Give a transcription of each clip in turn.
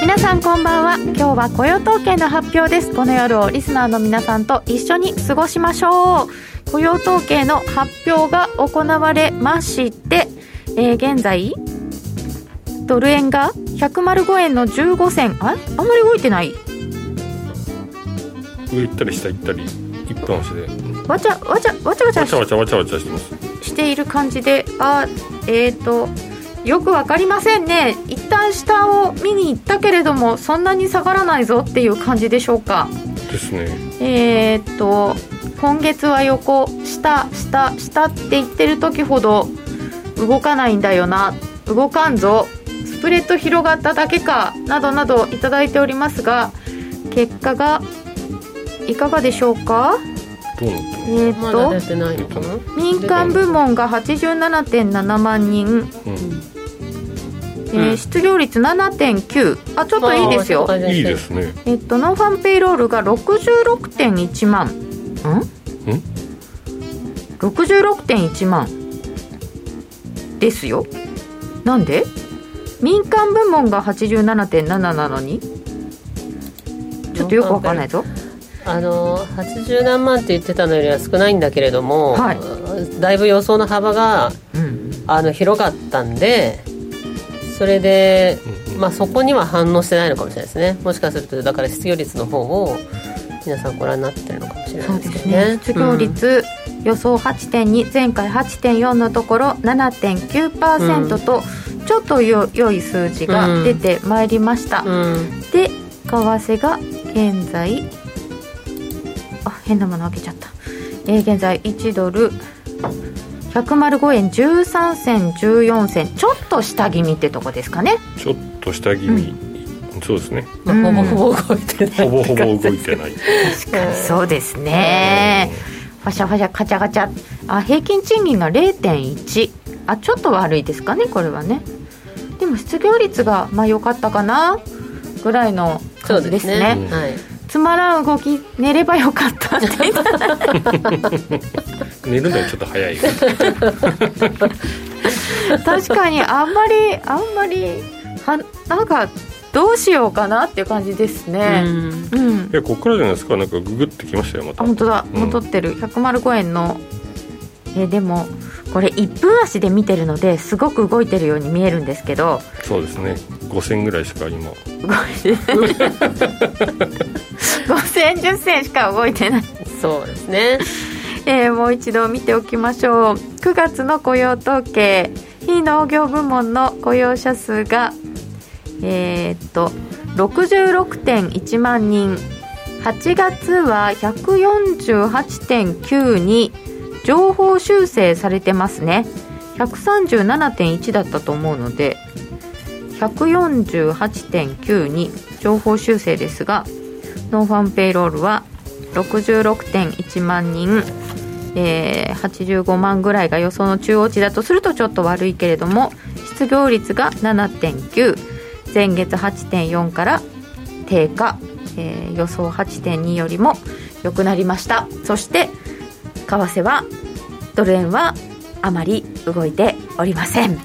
皆さんこんばんは。今日は雇用統計の発表です。この夜をリスナーの皆さんと一緒に過ごしましょう。雇用統計の発表が行われましてえー、現在ドル円が105円の15銭。ああんまり動いてない？上行ったり下行ったり一本足で。わちゃわちゃわちゃわちゃわちゃわちゃわちゃわちゃしてます。している感じであえっ、ー、とよくわかりませんね。一旦下を見に行ったけれどもそんなに下がらないぞっていう感じでしょうか。ですね。えっ、ー、と今月は横下下下って言ってる時ほど動かないんだよな。動かんぞ。スプレッド広がっただけかなどなどいただいておりますが結果がいかがでしょうか？どうなってえー、っと、民間部門が87.7万人、うん。えー、失業率7.9あちょっといいですよ。いいですね。えっとノンファンペイロールが66.1万。ん？ん？66.1万。ですよ。なんで？民間部門が87.7なのに？ちょっとよくわかんないぞあの80何万って言ってたのよりは少ないんだけれども、はい、だいぶ予想の幅が、うん、あの広かったんでそれで、まあ、そこには反応してないのかもしれないですね。もしかするとだから失業率の方を皆さんご覧になってるのかもしれないですけどね、ね、失業率、うん、予想8.2前回8.4のところ7.9%と、うん、ちょっとよ良い数字が出てまいりました、うん、で為替が現在あ変なもの開けちゃった、えー、現在1ドル105円13銭14銭。ちょっと下気味ってとこですかね。ちょっと下気味、うん、そうですね、まあ、ほぼほぼ動いてないほぼほぼ動いてない。確かにそうですね。ファシャファシャカチャカチャ。あ平均賃金が0.1あちょっと悪いですかねこれはね。でも失業率がまあ良かったかなぐらいの感じですね、ね、はいつまらん動き寝ればよかった。っ て寝るのはちょっと早い 確かにあんまりあんまりはなんかどうしようかなっていう感じですね。うん、うん、いやここからじゃないですか？なんかググってきましたよまた。あ本当だ。戻ってる、うん、105円の。えでもこれ1分足で見てるのですごく動いてるように見えるんですけど。そうですね。5000ぐらいしか今。5000 10銭しか動いてない。そうですね。えー、もう一度見ておきましょう。9月の雇用統計。非農業部門の雇用者数がえー、っと66.1万人。8月は148.9に情報修正されてますね。137.1だったと思うので148.9に情報修正ですがノンファンペイロールは66.1万人、えー、85万ぐらいが予想の中央値だとするとちょっと悪いけれども失業率が7.9前月8.4から低下、えー、予想8.2よりも良くなりました。そして為替はドル円はあまり動いておりません、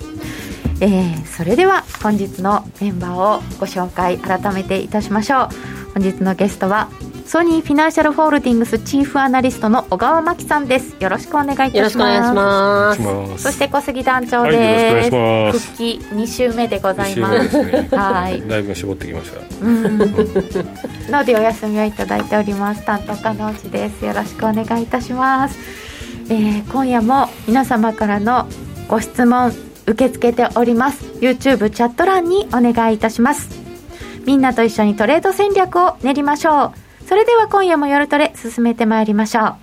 えー、それでは本日のメンバーをご紹介改めていたしましょう。本日のゲストはソニーフィナンシャルホールディングスチーフアナリストの小川真紀さんです。よろしくお願いいたします。よろしくお願いします。そして小杉団長です、はい、復帰2週目でございます、ね、はい。だいぶ絞ってきました。うん。のでお休みをいただいております。担当課の内です。よろしくお願いいたします。えー、今夜も皆様からのご質問受け付けております。YouTube チャット欄にお願いいたします。みんなと一緒にトレード戦略を練りましょう。それでは今夜も夜トレ進めてまいりましょう。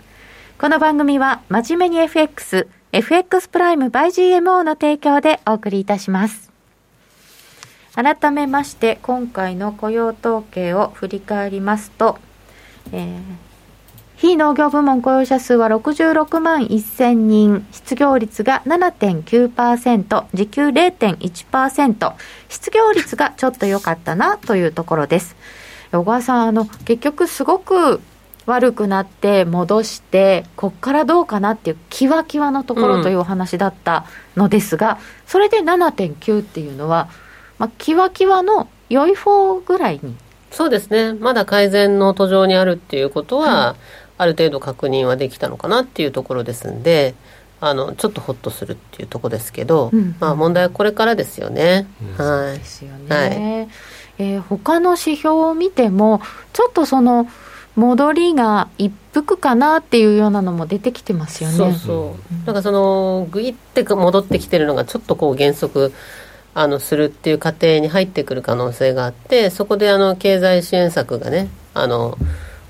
この番組は真面目に FX、FX プライム by GMO の提供でお送りいたします。改めまして今回の雇用統計を振り返りますと、えー非農業部門雇用者数は66万1000人、失業率が7.9%、時給0.1%、失業率がちょっと良かったなというところです。小川さん、あの、結局すごく悪くなって戻してこっからどうかなっていうキワキワのところというお話だったのですが、うん、それで7.9っていうのは、まあ、キワキワの良い方ぐらいに。そうですね。まだ改善の途上にあるっていうことは、ある程度確認はできたのかなっていうところですんであのちょっとほっとするっていうところですけど、うん、まあ問題はこれからですよね。うん、はい、ですよね。はい、えー、他の指標を見てもちょっとその戻りが一服かなっていうようなのも出てきてますよね。そうそう。だからそのぐいって戻ってきてるのがちょっとこう減速あのするっていう過程に入ってくる可能性があってそこであの経済支援策がねあの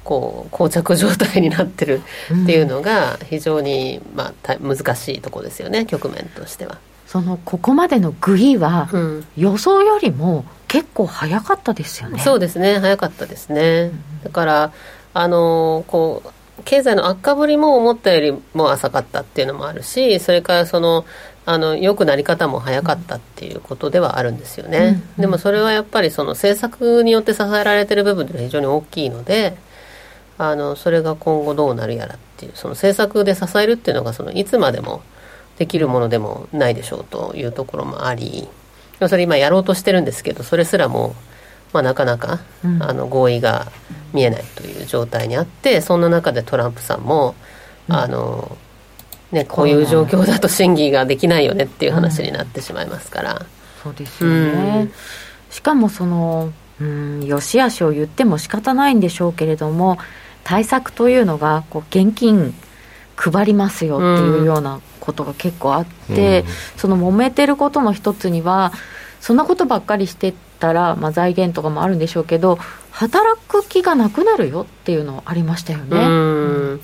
こう膠着状態になってるっていうのが非常に、まあ、難しいところですよね局面としては。そのここまでのグイは、予想よりも結構早かったですよね。そうですね。早かったですね。だからあのこう経済の悪化ぶりも思ったよりも浅かったっていうのもあるしそれからそのあの良くなり方も早かったっていうことではあるんですよね、うん、でもそれはやっぱりその政策によって支えられてる部分では非常に大きいのであのそれが今後どうなるやらっていうその政策で支えるっていうのがそのいつまでもできるものでもないでしょうというところもありそれ今やろうとしてるんですけどそれすらもまあ、なかなか、うん、あの合意が見えないという状態にあってそんな中でトランプさんも、うん、あのね、こういう状況だと審議ができないよねっていう話になってしまいますから、そうですよね、しかもそのうんよしあしを言っても仕方ないんでしょうけれども対策というのがこう現金配りますよっていうようなことが結構あって、その揉めてることの一つにはそんなことばっかりしてたら、まあ、財源とかもあるんでしょうけど働く気がなくなるよっていうのありましたよね。うん。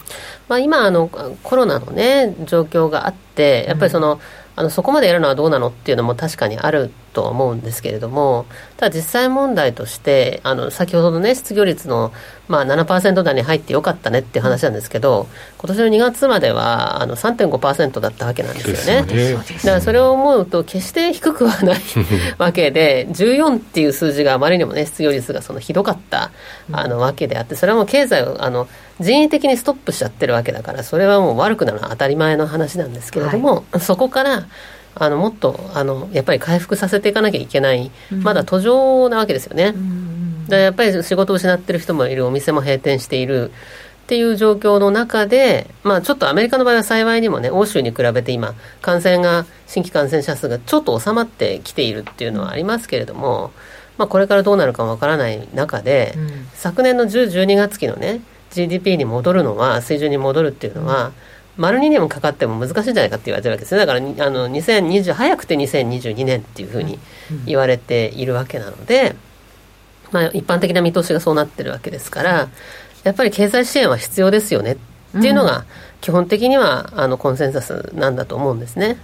まあ、今あのコロナのね状況があってやっぱりその、うんあのそこまでやるのはどうなのっていうのも確かにあると思うんですけれどもただ実際問題としてあの先ほどのね失業率の、まあ、7%台に入ってよかったねっていう話なんですけど今年の2月まではあの3.5%だったわけなんですよね、ね、だからそれを思うと決して低くはない わけで14っていう数字があまりにもね失業率がそのひどかったあのわけであってそれはもう経済をあの人為的にストップしちゃってるわけだからそれはもう悪くなるのは当たり前の話なんですけれども、はい、そこからあのもっとあのやっぱり回復させていかなきゃいけない、うん、まだ途上なわけですよね、うん、だやっぱり仕事を失ってる人もいるお店も閉店している。っていう状況の中で、まあ、ちょっとアメリカの場合は幸いにもね欧州に比べて今感染が新規感染者数がちょっと収まってきているっていうのはありますけれども、まあ、これからどうなるかわからない中で、うん、昨年の10、12月期のね GDP に戻るのは水準に戻るっていうのは、丸2年もかかっても難しいんじゃないかって言われてるわけですねだからあの2020早くて2022年っていうふうに言われているわけなので、まあ、一般的な見通しがそうなってるわけですからやっぱり経済支援は必要ですよねっていうのが基本的にはあのコンセンサスなんだと思うんですね。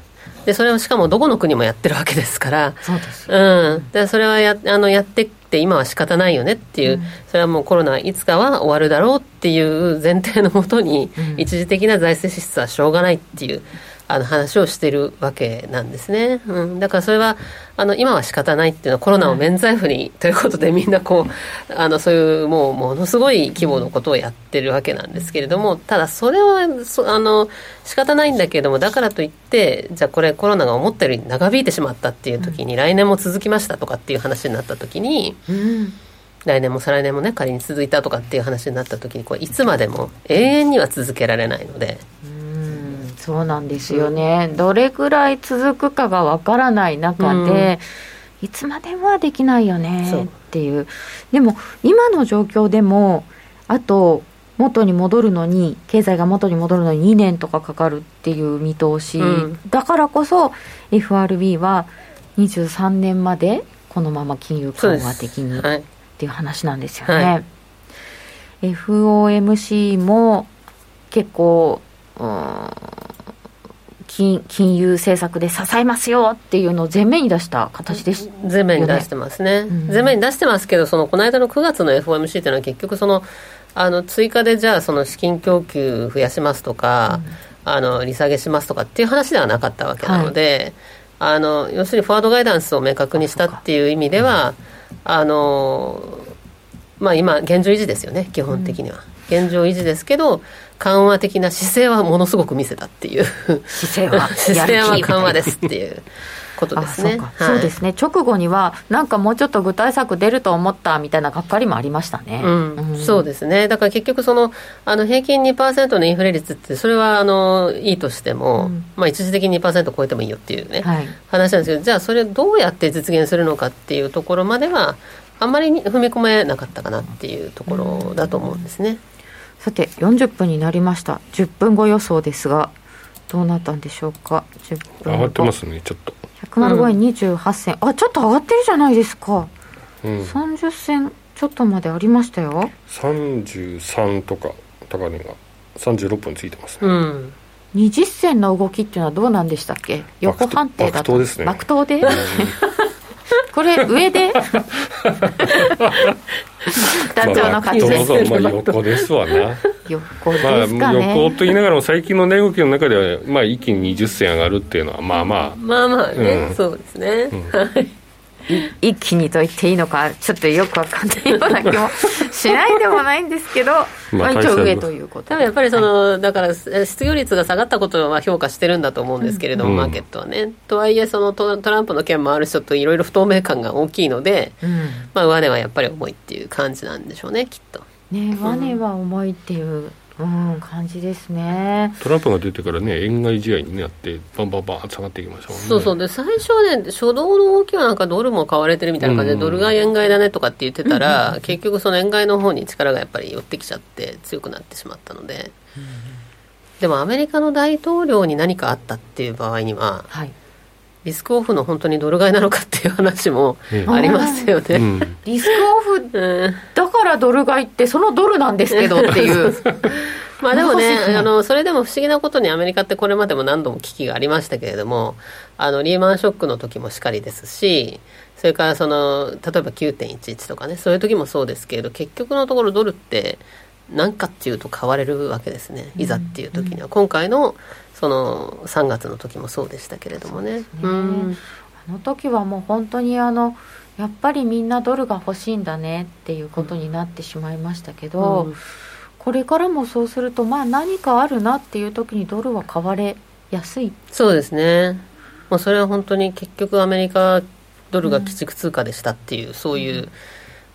でそれをしかもどこの国もやってるわけですから。そうです、うん、でそれはやあのやってって今は仕方ないよねっていう、うん、それはもうコロナいつかは終わるだろうっていう前提のもとに、一時的な財政支出はしょうがないっていうあの話をしてるわけなんですね、うん、だからそれはあの今は仕方ないっていうのはコロナを免罪符に、ということでみんなこうあのそういうもうものすごい規模のことをやってるわけなんですけれどもただそれはそあの仕方ないんだけれどもだからといってじゃあこれコロナが思ったより長引いてしまったっていう時に、来年も続きましたとかっていう話になった時に、うん。来年も再来年もね仮に続いたとかっていう話になった時にこれいつまでも永遠には続けられないので。そうなんですよね、うん、どれぐらい続くかがわからない中で、うん、いつまではできないよねっていう。でも今の状況でもあと元に戻るのに経済が元に戻るのに2年とかかかるっていう見通し、うん、だからこそ FRB は23年までこのまま金融緩和的に、はい、っていう話なんですよね、はい、FOMC も結構金金融政策で支えますよっていうのを前面に出した形です、ね、前面に出してますね、うん、前面に出してますけどそのこの間の9月の FOMC っていうのは結局そのあの追加でじゃあその資金供給増やしますとか、うん、あの利下げしますとかっていう話ではなかったわけなので、はい、あの要するにフォワードガイダンスを明確にしたっていう意味では、あのまあ今現状維持ですよね基本的には、うん、現状維持ですけど緩和的な姿勢はものすごく見せたっていう姿勢は 姿勢は緩和ですっていうことですね。そうはい、そうですね。直後にはなんかもうちょっと具体策出ると思ったみたいながっかりもありましたね。うん、うん、そうですね。だから結局そのあの平均2%のインフレ率ってそれはあのいいとしても、うん、まあ一時的に2%超えてもいいよっていうね、はい、話なんですけど、じゃあそれどうやって実現するのかっていうところまではあんまり踏み込めなかったかなっていうところだと思うんですね。さて40分になりました。10分後予想ですがどうなったんでしょうか？10分上がってますねちょっと。105円28銭、うん、あちょっと上がってるじゃないですか、うん、30銭ちょっとまでありましたよ。33とか高値が。36分ついてますね、うん。20銭の動きっていうのはどうなんでしたっけ？横判定だと爆投ですね。爆投で？これ上で？団長の感じですまあ、横ですわな横ですかね、まあ、横と言いながらも最近の値動きの中では、まあ、一気に20銭上がるっていうのはまあまあまあまあね、うん、そうですね、うん、はい一気にと言っていいのかちょっとよくわかんないような気もしないでもないんですけどまあ一応上ということで。もやっぱりその、はい、だから失業率が下がったことは評価してるんだと思うんですけれども、うん、マーケットはね。とはいえそのトランプの件もあるしちょっといろいろ不透明感が大きいので、うん、まあ上値はやっぱり重いっていう感じなんでしょうねきっと。ね上値は重いっていううん、感じですね。トランプが出てからね、円買い試合になって、バンバンバン下がっていきましたもんね。そうそう、で、最初はね、初動の動きはなんかドルも買われてるみたいな感じで、ドル買い円買いだねとかって言ってたら、結局その円買いの方に力がやっぱり寄ってきちゃって、強くなってしまったので、でもアメリカの大統領に何かあったっていう場合には、はい、リスクオフの本当にドル買いなのかっていう話もありますよね、うん、リスクオフだからドル買いってそのドルなんですけどっていう。まあでもね あのそれでも不思議なことにアメリカってこれまでも何度も危機がありましたけれどもあのリーマンショックの時もしかりですしそれからその例えば9.11とかねそういう時もそうですけれど結局のところドルって何かっていうと買われるわけですね。いざっていう時には、うん、今回のその3月の時もそうでしたけれどもね。ね。うん、あの時はもう本当にあのやっぱりみんなドルが欲しいんだねっていうことになってしまいましたけど、うん、これからもそうするとまあ何かあるなっていう時にドルは買われやすい。そうですね。もうそれは本当に結局アメリカドルが基軸通貨でしたっていう、うん、そういう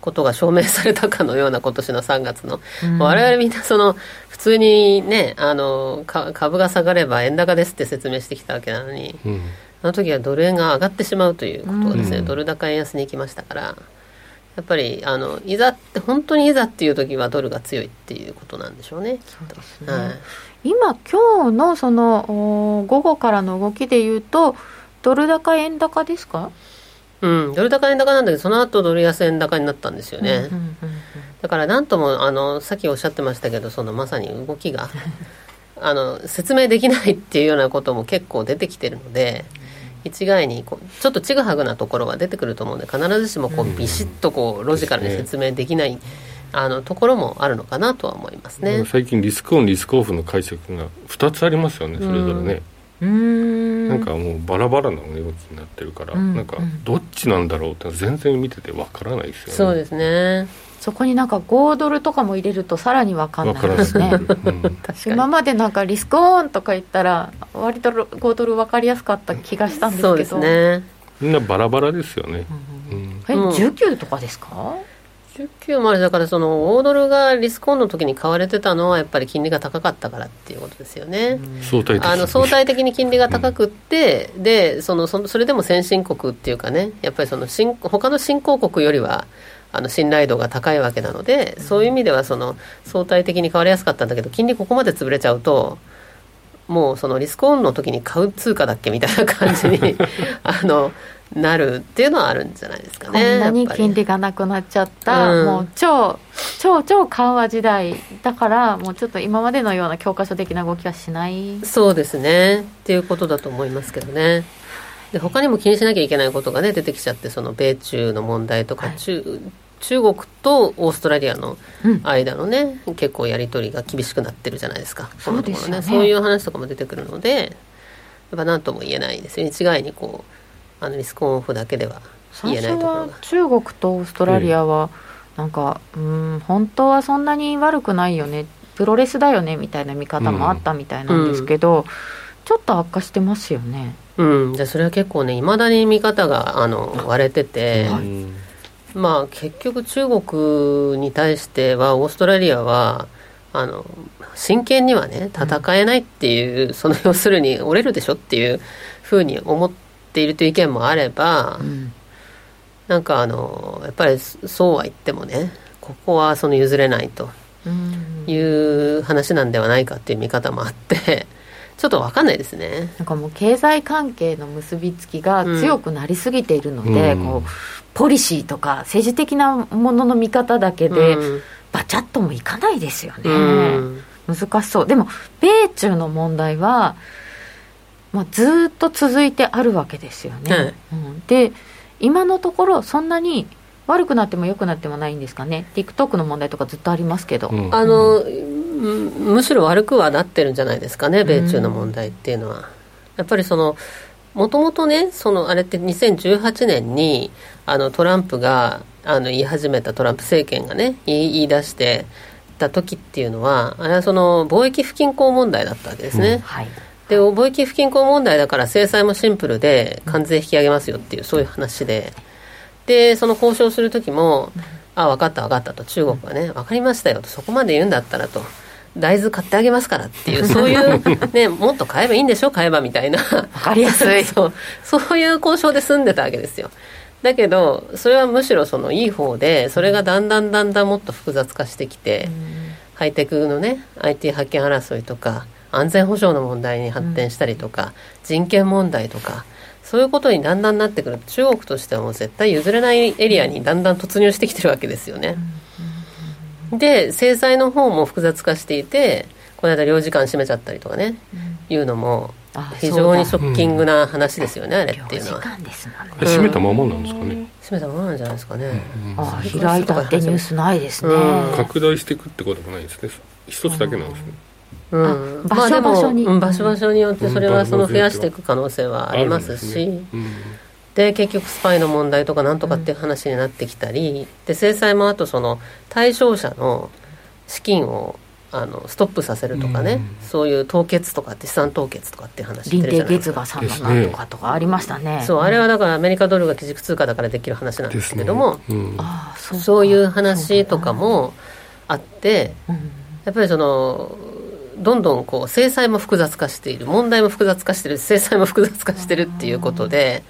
ことが証明されたかのような今年の3月の、うん、我々みんなその普通にねあの株が下がれば円高ですって説明してきたわけなのに、うん、あの時はドル円が上がってしまうということがですね、うん、ドル高円安に行きましたからやっぱりあのいざって本当にいざっていう時はドルが強いっていうことなんでしょうね。そうね、はい、今今日のその午後からの動きでいうとドル高円高ですか？うん、ドル高円高なんだけどその後ドル安円高になったんですよね、だから何ともあのさっきおっしゃってましたけどそのまさに動きが あの説明できないっていうようなことも結構出てきてるので、一概にこうちょっとちぐはぐなところは出てくると思うんで必ずしもこうビシッとこうロジカルに説明できない、あのところもあるのかなとは思いますね。最近リスクオンリスクオフの解釈が2つありますよねそれぞれね、うんなんかもうバラバラな動きになってるから、うん、なんかどっちなんだろうって全然見ててわからないですよね。そうですね。そこになんか5ドルとかも入れるとさらに分かんないですね、うん、今までなんかリスクオンとか言ったら割と5ドル分かりやすかった気がしたんですけど。そうですね。みんなバラバラですよね、うん、え19とかですか？19までだからその大ドルがリスクオンの時に買われてたのはやっぱり金利が高かったからっていうことですよね。相対的あの相対的に金利が高くって、うん、でそのそそれでも先進国っていうかねやっぱりその新他の新興国よりはあの信頼度が高いわけなので、そういう意味ではその相対的に買われやすかったんだけど金利ここまで潰れちゃうと。もうそのリスクオンの時に買う通貨だっけみたいな感じに あのなるっていうのはあるんじゃないですかねこんなに金利がなくなっちゃった、うん、もう超超超緩和時代だからもうちょっと今までのような教科書的な動きはしない。そうですね。っていうことだと思いますけどね。で他にも気にしなきゃいけないことがね出てきちゃってその米中の問題とか、はい、中中国とオーストラリアの間のね、うん、結構やり取りが厳しくなってるじゃないですか。そうですね。そういう話とかも出てくるのでやっぱ何とも言えないですよ。一概にこうあのリスクオンオフだけでは言えないところが。中国とオーストラリアは、なんかうん本当はそんなに悪くないよねプロレスだよねみたいな見方もあったみたいなんですけど、うん、ちょっと悪化してますよね。うん、じゃそれは結構ねいまだに見方があの割れてて、はい、まあ結局中国に対してはオーストラリアはあの真剣にはね戦えないっていう、うん、その要するに折れるでしょっていうふうに思っているという意見もあれば、うん、なんかあのやっぱりそうは言ってもねここはその譲れないという話なんではないかっていう見方もあって。ちょっと分かんないですね。なんかもう経済関係の結びつきが強くなりすぎているので、うん、こうポリシーとか政治的なものの見方だけで、うん、バチャッともいかないですよね、うん、難しそう。でも米中の問題は、まあ、ずっと続いてあるわけですよね、で今のところそんなに悪くなっても良くなってもないんですかね。TikTok の問題とかずっとありますけど、あのむしろ悪くはなってるんじゃないですかね、米中の問題っていうのは。やっぱりそのもともとね、そのあれって2018年にあのトランプがあの言い始めたトランプ政権がね、言い出してた時っていうのは、あれはその貿易不均衡問題だったわけですね。うん。はい、で貿易不均衡問題だから制裁もシンプルで関税引き上げますよっていうそういう話で。でその交渉する時もあ分かった分かったと。中国はね分かりましたよと。そこまで言うんだったらと。大豆買ってあげますからっていう、そういう、ね、もっと買えばいいんでしょ、買えばみたいな、分かりやすい。そう、そういう交渉で済んでたわけですよ。だけど、それはむしろそのいい方で、それがだんだんだんだんもっと複雑化してきて、ハイテクのね、IT 発見争いとか、安全保障の問題に発展したりとか、人権問題とか、そういうことにだんだんなってくる。と、中国としてはもう絶対譲れないエリアにだんだん突入してきてるわけですよね。うんで制裁の方も複雑化していてこの間領事館閉めちゃったりとかね、うん、いうのも非常にショッキングな話ですよね、うん、あれっていうのは、閉めたままなんですかね。閉めたままなんじゃないですかね、うん、あ開いたってニュースないですね、拡大していくってこともないですね。一つだけなんですねうん、場所場所に、まあ、場所場所によってそれはその増やしていく可能性はありますし、ねうん、で結局スパイの問題とかなんとかっていう話になってきたり、うん、で制裁もあとその対象者の資金をあのストップさせるとかね、うん、そういう凍結とかって資産凍結とかっていう話林定月賀さんのなんとかとかありましたね、そうあれはだからアメリカドルが基軸通貨だからできる話なんですけれども、ねうん、そういう話とかもあって、やっぱりそのどんどんこう制裁も複雑化している問題も複雑化している制裁も複雑化しているっていうことで、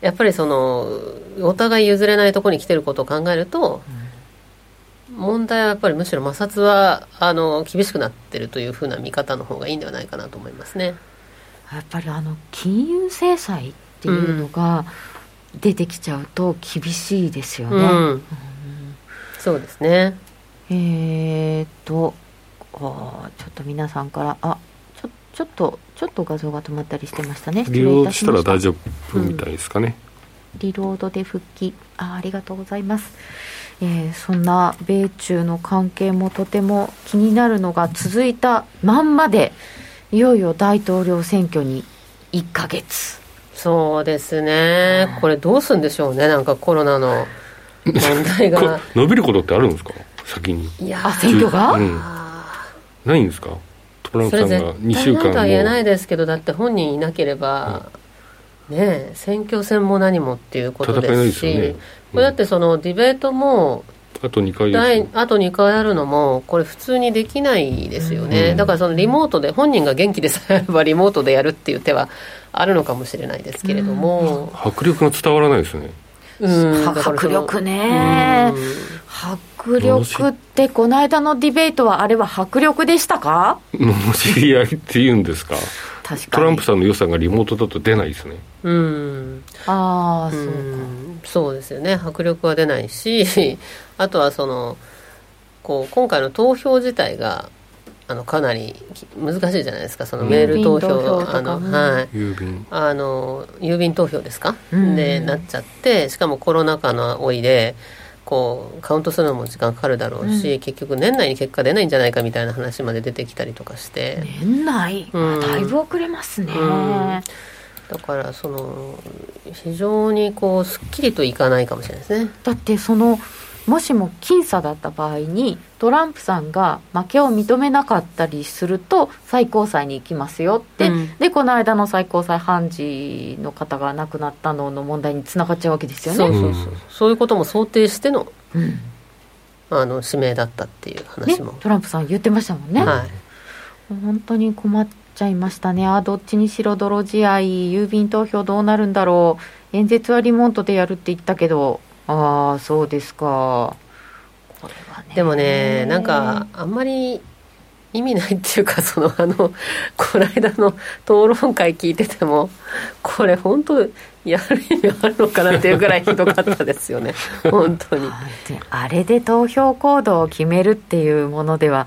やっぱりそのお互い譲れないところに来てることを考えると、うん、問題はやっぱりむしろ摩擦はあの厳しくなってるというふうな見方の方がいいんではないかなと思いますね。やっぱりあの金融制裁っていうのが出てきちゃうと厳しいですよね。うんうん、そうですね。えー、っとちょっと皆さんからあちょちょっとちょっと画像が止まったりしてましたね。リロードした。ら大丈夫みたいですかね、うん、リロードで復帰。あありがとうございます、えー、そんな米中の関係もとても気になるのが続いたまんまでいよいよ大統領選挙に1か月。そうですね、これどうするんでしょうね。なんかコロナの問題が。伸びることってあるんですか？先に。いや選挙が、うん、ないんですか？トランプさんが2週間も。とは言えないですけどだって本人いなければ、ね選挙戦も何もっていうことですし、ねうん、これだってそのディベートもあと2回あと2回あるのもこれ普通にできないですよね、うん、だからそのリモートで本人が元気でさえあればリモートでやるっていう手はあるのかもしれないですけれども、うん、迫力が伝わらないですね。うん。迫力ね、迫力ってこの間のディベートはあれは迫力でしたか？知り合いっていうんですかトランプさんの予算がリモートだと出ないですね。うん。ああそうか。そうですよね。迫力は出ないし あとはそのこう今回の投票自体があのかなり難しいじゃないですか。そのメール投票、うん、あの、はい、郵便。あの郵便投票ですか、うん、でなっちゃってしかもコロナ禍のおいでこうカウントするのも時間かかるだろうし、うん、結局年内に結果出ないんじゃないかみたいな話まで出てきたりとかして。年内、うん、だいぶ遅れますね、だからその非常にこうすっきりといかないかもしれないですね。だってそのもしも僅差だった場合にトランプさんが負けを認めなかったりすると最高裁に行きますよって、うん、でこの間の最高裁判事の方が亡くなったのの問題につながっちゃうわけですよね。そうそうそう。そういうことも想定しての,、うん、あの指名だったっていう話も、ね、トランプさん言ってましたもんね。はい、本当に困っちゃいましたね。あどっちにしろ泥仕合郵便投票どうなるんだろう。演説はリモートでやるって言ったけどああそうですか。これはね。でもねなんかあんまり意味ないっていうかそのあのこの間の討論会聞いててもこれ本当やる意味あるのかなっていうぐらいひどかったですよね。本当に。あれで投票行動を決めるっていうものでは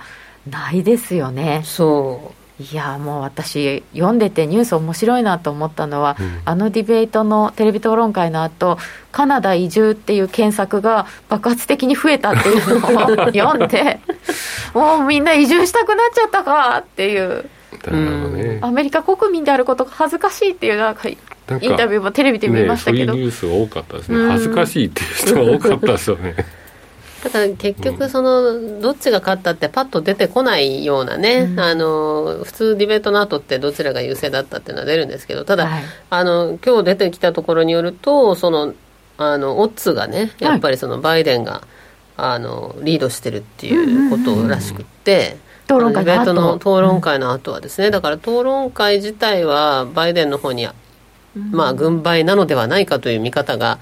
ないですよね。そういやもう私読んでてニュース面白いなと思ったのは、うん、あのディベートのテレビ討論会の後カナダ移住っていう検索が爆発的に増えたっていうのを読んで もうみんな移住したくなっちゃったかっていう、ね、アメリカ国民であることが恥ずかしいっていうなんかインタビューもテレビで見ましたけど、ね、そういうニュースが多かったですね。恥ずかしいっていう人が多かったですよねだから結局そのどっちが勝ったってパッと出てこないようなね、うん、あの普通ディベートの後ってどちらが優勢だったっていうのは出るんですけどただ、はい、あの今日出てきたところによるとそのあのオッズがねやっぱりそのバイデンが、はい、あのリードしてるっていうことらしくって。討論会ディベートの討論会の後はですね、うん、だから討論会自体はバイデンの方に、まあ、軍配なのではないかという見方が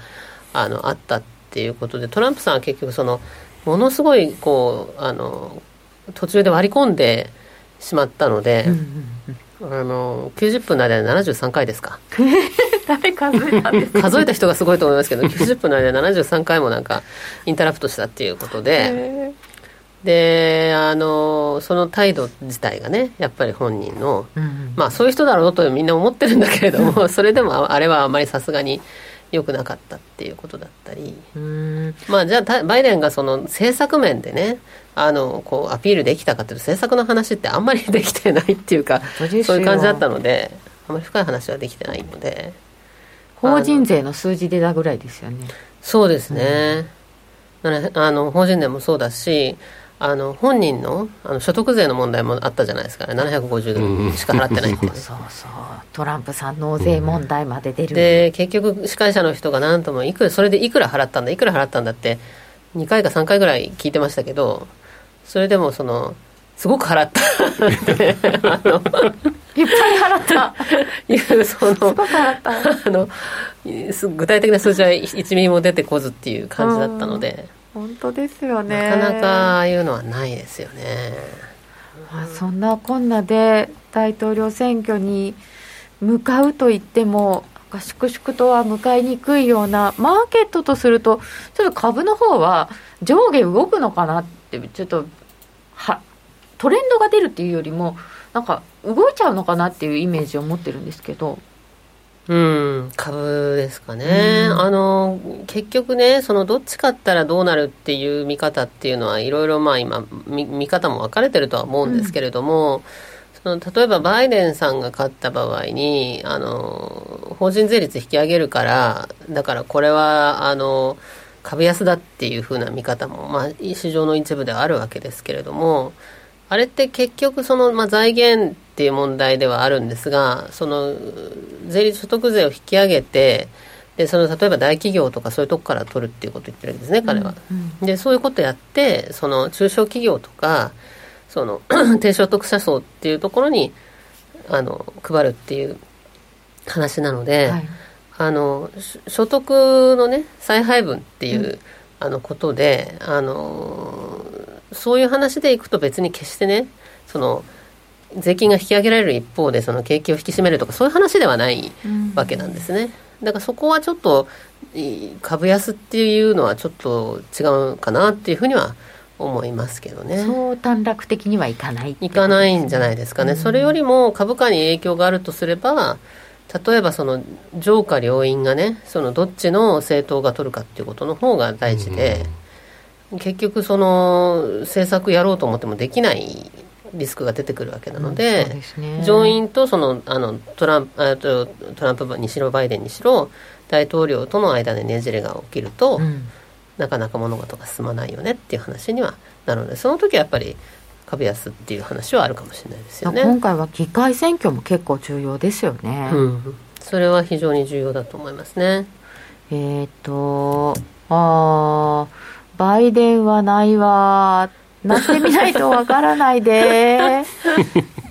あのあったってっていうことでトランプさんは結局そのものすごいこうあの途中で割り込んでしまったので、あの90分の間で73回ですか。誰数えたんですか。数えた人がすごいと思いますけど 90分の間で73回もなんかインタラプトしたっていうことで。であのその態度自体がねやっぱり本人の、うん、まあそういう人だろうとみんな思ってるんだけれども それでもあれはあまりさすがに良くなかったっていうことだったり。まあじゃあバイデンがその政策面でねあのこうアピールできたかというと政策の話ってあんまりできてないっていうかそういう感じだったのであまり深い話はできてないので。法人税の数字出たぐらいですよね。そうですね、うん、あの法人税もそうだしあの本人のあの所得税の問題もあったじゃないですかね。750ドルしか払ってないっていうそうそう。トランプさん納税問題まで出る、で結局司会者の人が何ともいくらそれでいくら払ったんだいくら払ったんだって2回か3回ぐらい聞いてましたけどそれでもそのすごく払った。いっぱい払った。いうそのすごく払った。あの具体的な数字は1ミリも出てこずっていう感じだったので。本当ですよね。なかなかああいうのはないですよね、まあ、そんなこんなで大統領選挙に向かうといっても粛々とは向かいにくいようなマーケットとするとちょっと株の方は上下動くのかなってちょっとはトレンドが出るっていうよりもなんか動いちゃうのかなっていうイメージを持ってるんですけどうん、株ですかね、あの結局ね、そのどっち勝ったらどうなるっていう見方っていうのは、いろいろまあ今見、見方も分かれてるとは思うんですけれども、うん、その例えばバイデンさんが勝った場合にあの、法人税率引き上げるから、だからこれはあの株安だっていうふうな見方も、まあ、市場の一部ではあるわけですけれども、あれって結局その、まあ、財源っていう問題ではあるんですがその税率所得税を引き上げてでその例えば大企業とかそういうとこから取るっていうことを言ってるわけですね彼は、うんうん、でそういうことやってその中小企業とかその 低所得者層っていうところにあの配るっていう話なので、はい、あの所得のね再配分っていう、うん、あのことであのそういう話でいくと別に決してねその税金が引き上げられる一方でその景気を引き締めるとかそういう話ではないわけなんですね、うん、だからそこはちょっと株安っていうのはちょっと違うかなっていうふうには思いますけどね。そう短絡的にはいかない、ね、いかないんじゃないですかね、うん、それよりも株価に影響があるとすれば例えばその上下両院がねそのどっちの政党が取るかっていうことの方が大事で、うん結局その政策やろうと思ってもできないリスクが出てくるわけなのでうんでね、上院とそのあのトランプトトランプにしろバイデンにしろ大統領との間でねじれが起きると、うん、なかなか物事が進まないよねっていう話にはなるのでその時はやっぱり株安っていう話はあるかもしれないですよね。今回は議会選挙も結構重要ですよね、うん、それは非常に重要だと思いますね。えっ、とあバイデンはないわなってみないとわからないで。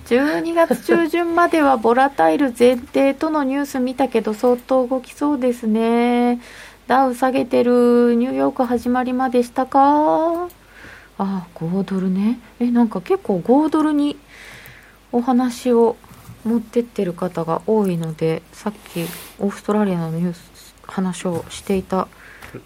12月中旬まではボラタイル前提とのニュース見たけど相当動きそうですね。ダウ下げてるニューヨーク始まりまでしたか。ああ5ドルね。えなんか結構5ドルにお話を持ってってる方が多いのでさっきオーストラリアのニュース話をしていた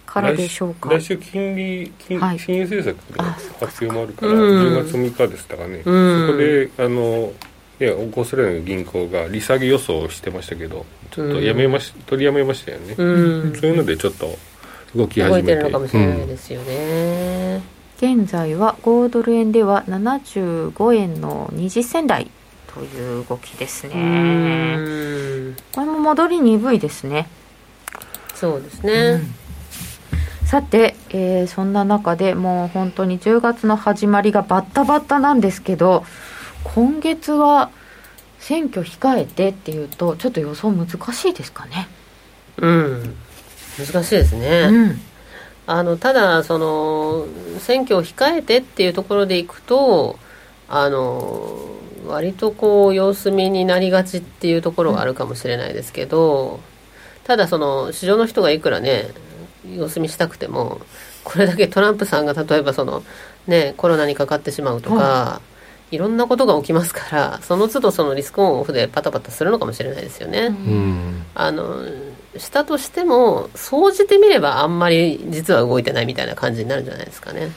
からでしょうか。来週金利金,、はい、金融政策の発表もあるから、10月6日でしたかね、うん、そこであのいやオーストラリアの銀行が利下げ予想をしてましたけどちょっとやめまし、うん、取りやめましたよね、うん、そういうのでちょっと動き始めて。動いてるのかもしれないですよね、現在は5ドル円では75円の20銭台という動きですね。これも戻り鈍いですね。そうですね、さて、えー、そんな中でもう本当に10月の始まりがバッタバッタなんですけど今月は選挙控えてっていうとちょっと予想難しいですかね？うん。難しいですね、うん、あのただその選挙を控えてっていうところでいくとあの割とこう様子見になりがちっていうところはあるかもしれないですけど、ただその市場の人がいくらね様子見したくてもこれだけトランプさんが例えばその、ね、コロナにかかってしまうとか、はい、いろんなことが起きますからその都度そのリスクオンオフでパタパタするのかもしれないですよね。うん、あのしたとしても総じてみればあんまり実は動いてないみたいな感じになるんじゃないですかね。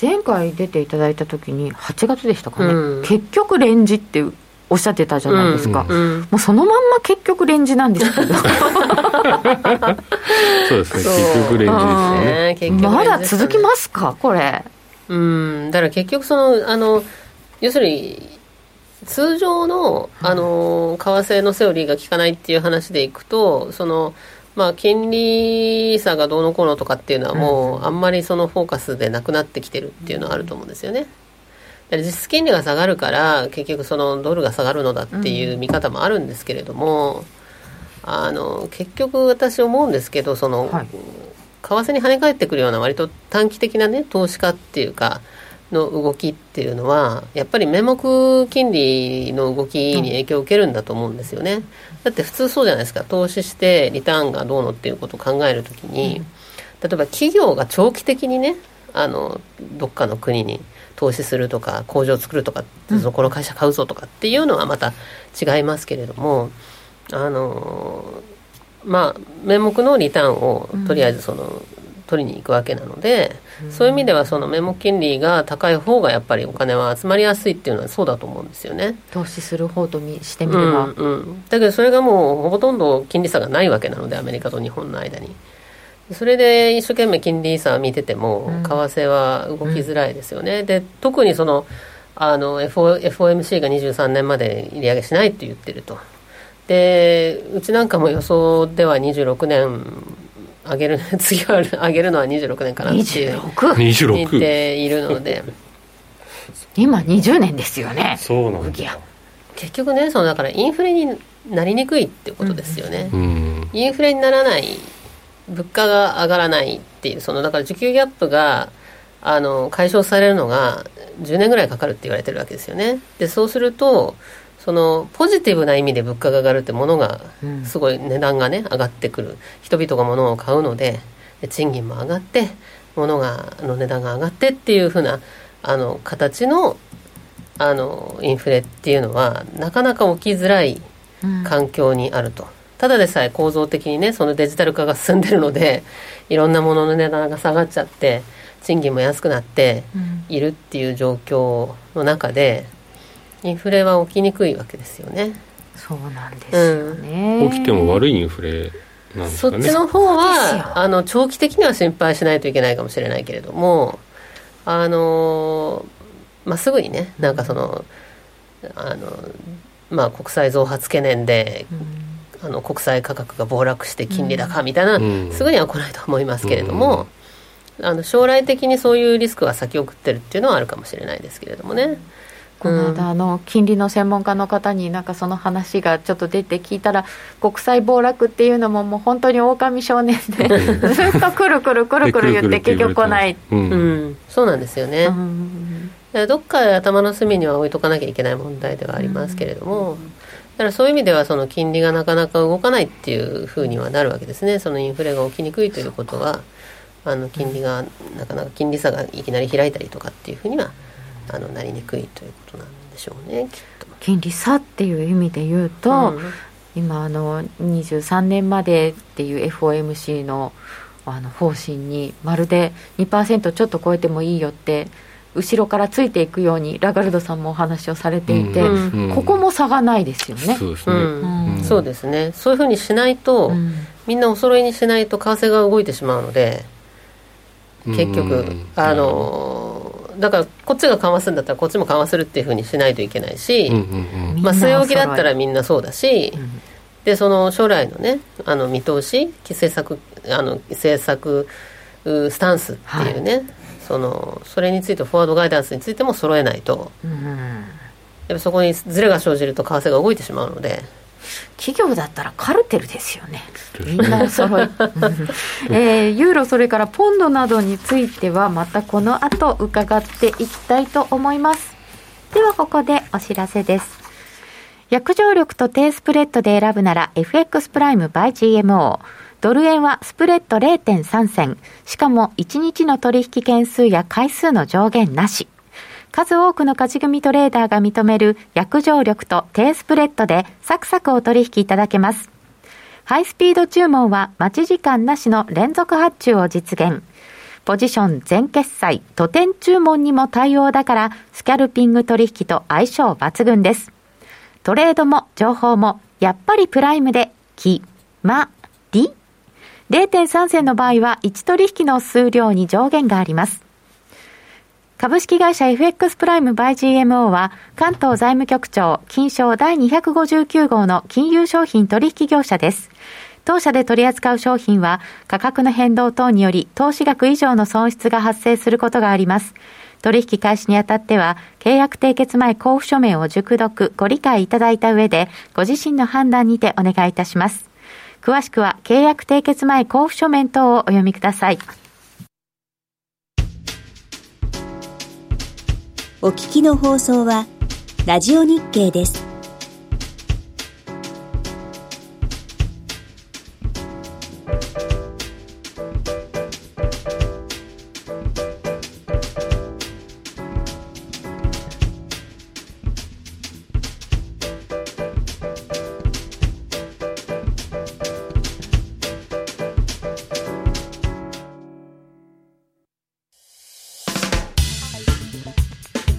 前回出ていただいた時に8月でしたかね、うん、結局レンジっておっしゃってたじゃないですか、うんうん、もうそのまんま結局レンジなんですけど。そうですね。結局レンジですね。まだ続きますかこれ。うん。だから結局そのあの要するに通常のあの為替のセオリーが効かないっていう話でいくとそのまあ、金利差がどうのこうのとかっていうのはもうあんまりそのフォーカスでなくなってきてるっていうのはあると思うんですよね。実質金利が下がるから結局そのドルが下がるのだっていう見方もあるんですけれども、うん、あの結局私思うんですけどその、はい、為替に跳ね返ってくるような割と短期的なね投資家っていうかの動きっていうのはやっぱり名目金利の動きに影響を受けるんだと思うんですよね、うん、だって普通そうじゃないですか。投資してリターンがどうのっていうことを考えるときに、うん、例えば企業が長期的にねあのどっかの国に投資するとか工場を作るとか、うん、この会社買うぞとかっていうのはまた違いますけれどもあのまあ名目のリターンをとりあえずその、取りに行くわけなので、うん、そういう意味ではその名目金利が高い方がやっぱりお金は集まりやすいっていうのはそうだと思うんですよね。投資する方としてみれば、うんうん、だけどそれがもうほとんど金利差がないわけなのでアメリカと日本の間にそれで一生懸命金利差を見てても、為替は動きづらいですよね、うん、で特にそのあの FOMC が23年まで利上げしないって言ってると。でうちなんかも予想では26年上げる次は上げるのは26年かなって言っているので。今20年ですよね。そうなんだ。結局ねそのだからインフレになりにくいってことですよね、うん、インフレにならない物価が上がらないっていうそのだから需給ギャップがあの解消されるのが10年ぐらいかかるって言われてるわけですよね。でそうするとそのポジティブな意味で物価が上がるってものがすごい値段がね上がってくる。人々が物を買うので賃金も上がって物がの値段が上がってっていうふうなあの形のあのインフレっていうのはなかなか起きづらい環境にあると。うんただでさえ構造的にねそのデジタル化が進んでるのでいろんなものの値段が下がっちゃって賃金も安くなっているっていう状況の中で、インフレは起きにくいわけですよね。そうなんですよね、うん、起きても悪いインフレね。そっちの方はあの長期的には心配しないといけないかもしれないけれどもあのまあ、すぐにねなんかそのあの、まあ、国際増発懸念で、うんあの国際価格が暴落して金利高みたいな、うん、すぐには来ないと思いますけれども、あの将来的にそういうリスクが先送ってるっていうのはあるかもしれないですけれどもね。この間、あの金利の専門家の方になんかその話がちょっと出て聞いたら国際暴落っていうのももう本当に狼少年でずっとくるくるくるくる言って結局来ない、うん、うん、そうなんですよね、うん、どっか頭の隅には置いとかなきゃいけない問題ではありますけれども、うん。だからそういう意味ではその金利がなかなか動かないっていうふうにはなるわけですねそのインフレが起きにくいということはあの金利がなかなか金利差がいきなり開いたりとかっていうふうにはあのなりにくいということなんでしょうね。金利差っていう意味で言うと、うん、今あの23年までっていう FOMC のあの方針にまるで2%ちょっと超えてもいいよって後ろからついていくようにラガルドさんもお話をされていて、うん、ここも差がないですよね。そうですね、うん、そうですね。そういうふうにしないと、みんなお揃いにしないと為替が動いてしまうので結局、あのだからこっちが緩和するんだったらこっちも緩和するっていうふうにしないといけないし、まあ、据え置きだったらみんなそうだし、でその将来のねあの見通し政策あの政策スタンスっていうね、はいそのそれについてフォワードガイダンスについても揃えないと、うん、やっぱそこにずれが生じると為替が動いてしまうので。企業だったらカルテルですよね。みんな揃い、えー、ユーロそれからポンドなどについてはまたこの後伺っていきたいと思います。ではここでお知らせです。約定力と低スプレッドで選ぶなら FX プライム by GMO ドル円はスプレッド0.3銭。しかも1日の取引件数や回数の上限なし。数多くの勝ち組トレーダーが認める約定力と低スプレッドでサクサクお取引いただけます。ハイスピード注文は待ち時間なしの連続発注を実現。ポジション全決済、土点注文にも対応だから、スキャルピング取引と相性抜群です。トレードも情報も、やっぱりプライムで、き、ま、0.3銭の場合は1取引の数量に上限があります。株式会社 FX プライムバイ GMO は関東財務局長金賞第259号の金融商品取引業者です。当社で取り扱う商品は価格の変動等により投資額以上の損失が発生することがあります。取引開始にあたっては、契約締結前交付書面を熟読、ご理解いただいた上で、ご自身の判断にてお願いいたします。詳しくは契約締結前交付書面等をお読みください。お聞きの放送は、ラジオ日経です。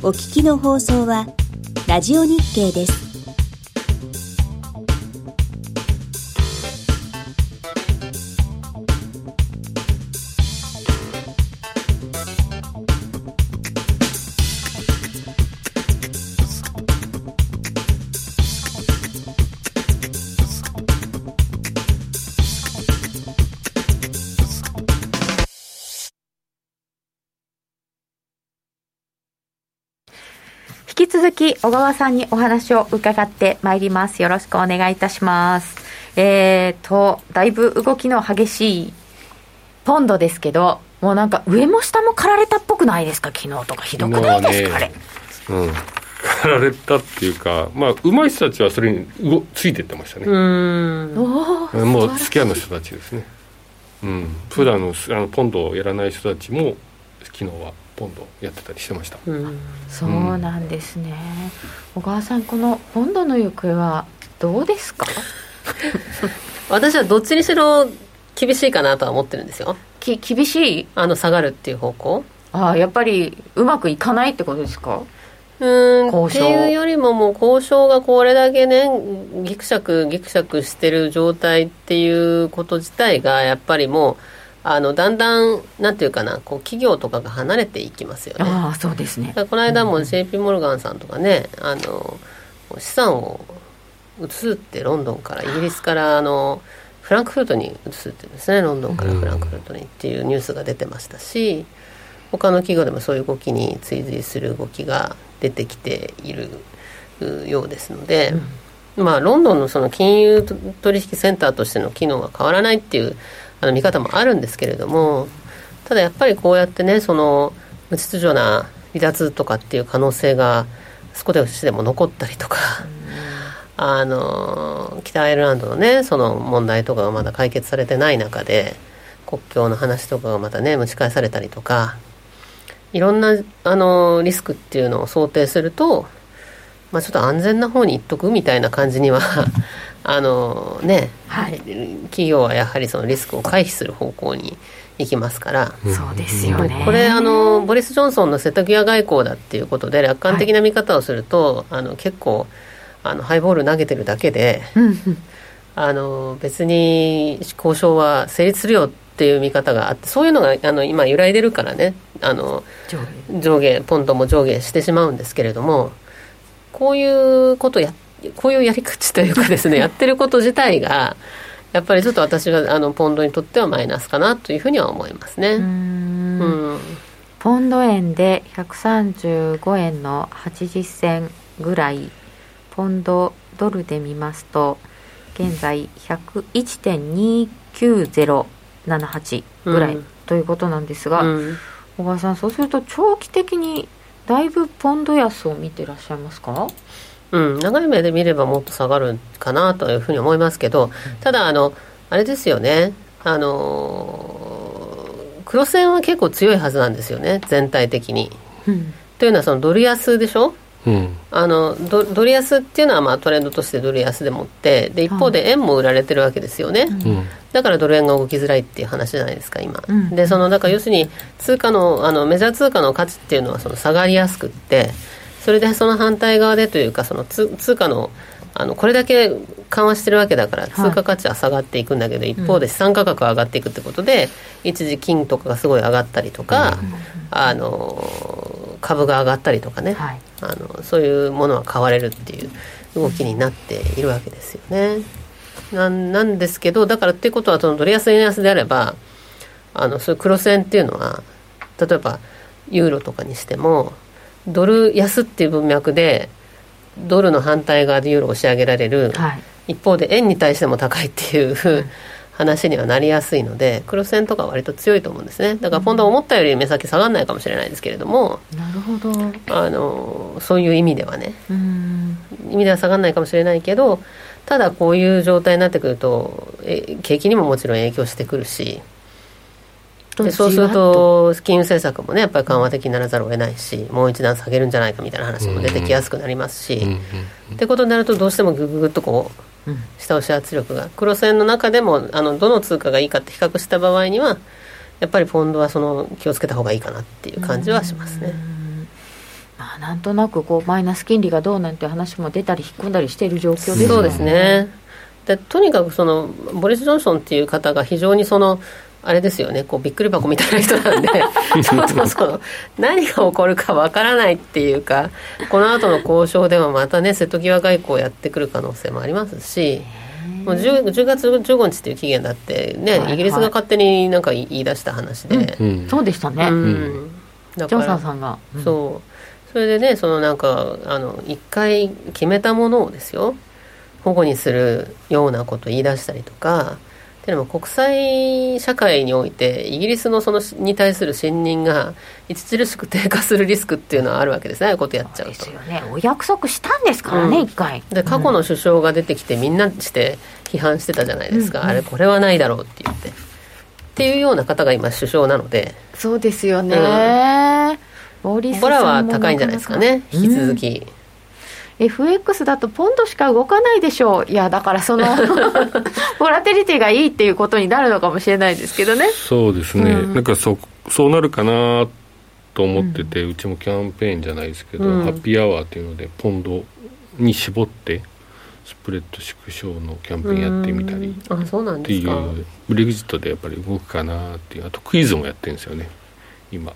お聞きの放送は、ラジオ日経です。続き小川さんにお話を伺ってまいります。よろしくお願いいたします。えーと、だいぶ動きの激しいポンドですけど、もうなんか上も下も刈られたっぽくないですか、昨日とかひどくないですか、ね、あれ。うん。刈られたっていうか、まあ、上手い人たちはそれについてってましたね。うん。もうスキャンの人たちですね。うん。普段のあのポンドをやらない人たちも、昨日はポンドやってたりしてました、うん、そうなんですね、小川さんこのポンドの行方はどうですか？私はどっちにしろ厳しいかなとは思ってるんですよ。き厳しい？あの下がるっていう方向。ああやっぱりうまくいかないってことですか？うんっていうよりももう交渉がこれだけねぎくしゃくぎくしゃくしてる状態っていうこと自体がやっぱりもうあのだんだんなんていうかなこう企業とかが離れていきますよね。ああそうですね。この間も JP モルガンさんとかねあの資産を移すってロンドンからイギリスからあのフランクフルトに移すってですね。ロンドンからフランクフルトにっていうニュースが出てましたし、他の企業でもそういう動きに追随する動きが出てきているようですので、うん、まあ、ロンドンのその金融取引センターとしての機能は変わらないっていうあの見方もあるんですけれどもただやっぱりこうやってねその無秩序な離脱とかっていう可能性が少しでも残ったりとか、うん、あの北アイルランドのねその問題とかがまだ解決されてない中で国境の話とかがまたね蒸し返されたりとかいろんなあのリスクっていうのを想定すると、まあ、ちょっと安全な方にいっとくみたいな感じにはあのね、はい、企業はやはりそのリスクを回避する方向にいきますから、そうですよね。これあのボリス・ジョンソンの瀬戸際外交だっていうことで楽観的な見方をすると、はい、あの結構あのハイボール投げてるだけであの別に交渉は成立するよっていう見方があってそういうのがあの今揺らいでるからねあの上下。ポンドも上下してしまうんですけれどもこういうことやこういうやり口というかですねやってること自体がやっぱりちょっと私はあのポンドにとってはマイナスかなというふうには思いますね。うん。ポンド円で135円の80銭ぐらいポンドドルで見ますと現在101.29078ぐらいということなんですが、うん、小川さんそうすると長期的にだいぶポンド安を見てらっしゃいますか？うん、長い目で見ればもっと下がるかなというふうに思いますけど、ただあの、あれですよね、あの黒線は結構強いはずなんですよね、全体的に。うん、というのは、そのドル安でしょ、うん、あのドドル安っていうのはまあトレンドとしてドル安でもってで一方で円も売られてるわけですよね、うん、だからドル円が動きづらいっていう話じゃないですか今、うん、でそのだから要するに通貨のあのメジャー通貨の価値っていうのはその下がりやすくってそれでその反対側でというかその通貨のあのこれだけ緩和してるわけだから通貨価値は下がっていくんだけど、はい、一方で資産価格は上がっていくってことで、うん、一時金とかがすごい上がったりとか、うん、あの株が上がったりとかね、はい、あのそういうものは買われるっていう動きになっているわけですよね。なんなんですけどだからっていうことはそのドル安円安であればあのそういう黒線っていうのは例えばユーロとかにしてもドル安っていう文脈でドルの反対側でユーロを仕上げられる、はい、一方で円に対しても高いっていう、うん、話にはなりやすいので黒線とか割と強いと思うんですね。だからポンドは思ったより目先下がらないかもしれないですけれども、なるほど。あのそういう意味ではね。意味では下がらないかもしれないけどただこういう状態になってくるとえ景気にももちろん影響してくるしでそうすると金融政策もねやっぱり緩和的にならざるを得ないしもう一段下げるんじゃないかみたいな話も出てきやすくなりますし、ってことになるとどうしてもぐぐぐっとこう下押し圧力が黒線の中でもあのどの通貨がいいかって比較した場合にはやっぱりポンドはその気をつけた方がいいかなっていう感じはしますね。まあ、なんとなくこうマイナス金利がどうなんて話も出たり引っ込んだりしている状況ですね。そうですね。でとにかくそのボリス・ジョンソンっていう方が非常にそのあれですよね。こうびっくり箱みたいな人なんで。そうそうそう。何が起こるかわからないっていうかこの後の交渉でもまたね瀬戸際外交やってくる可能性もありますしもう 10, 10月15日っていう期限だってね、はいはい、イギリスが勝手になんか言い出した話で、うん、そうでしたね、うん、だからジョンさんが、うん、そう。それでねそのなんかあの一回決めたものをですよ保護にするようなことを言い出したりとかっていうのも国際社会においてイギリスのそのに対する信任が著しく低下するリスクっていうのはあるわけですね。ああいうことやっちゃうと。ですよね。お約束したんですからね、うん、一回。で過去の首相が出てきてみんなして批判してたじゃないですか、うん。うん、あれこれはないだろうって言って。っていうような方が今首相なので。そうですよね、うん、ボラは高いんじゃないですかね。引き続き。うん FX だとポンドしか動かないでしょう。いやだからその ボラテリティがいいっていうことになるのかもしれないですけどね。そうですね、うん、なんかそそうなるかなと思ってて、うん、うちもキャンペーンじゃないですけど、うん、ハッピーアワーっていうのでポンドに絞ってスプレッド縮小のキャンペーンやってみたりっていうブレグジットでやっぱり動くかなっていう。あとクイズもやってるんですよね。今。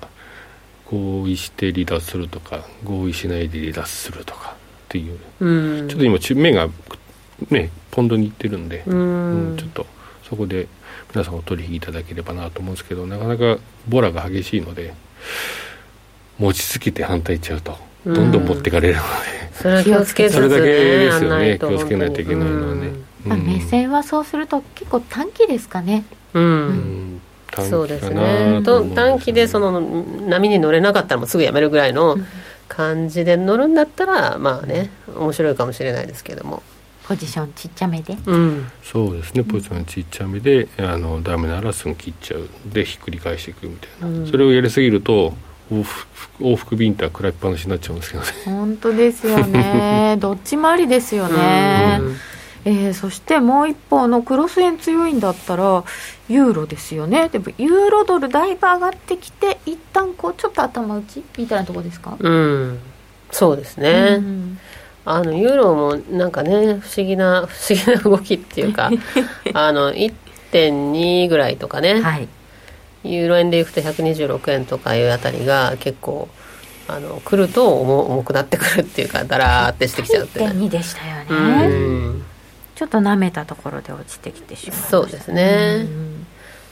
合意して離脱するとか合意しないで離脱するとかっていう、うん、ちょっと今目がねポンドにいってるんで、うん、ちょっとそこで皆さんお取引いただければなと思うんですけどなかなかボラが激しいので持ちつけて反対いっちゃうとどんどん持っていかれるので、それは気をつけそれだけですよね気をつけないといけないのはね、目線はそうすると結構短期ですかね。うん、そうですね。短期でその波に乗れなかったらもうすぐやめるぐらいの感じで乗るんだったらまあね面白いかもしれないですけども。ポジションちっちゃめで、うん、そうですね。ポジションちっちゃめであのダメならすぐ切っちゃう。でひっくり返していくみたいな、うん、それをやりすぎると往復往復ビンタ食らいっぱなしになっちゃうんですけどね本当ですよね。どっちもありですよね、うんえー、そしてもう一方のクロス円強いんだったらユーロですよね。でもユーロドルだいぶ上がってきて一旦こうちょっと頭打ちみたいなところですか？うん。そうですね、うん、あのユーロもなんかね不思議な 不思議な動きっていうか あの1.2ぐらいとかね、はい、ユーロ円でいくと126円とかいうあたりが結構あの来ると重くなってくるっていうかだらーってしてきちゃうって1.2でしたよね、うんちょっと舐めたところで落ちてきてしまう。そうですね、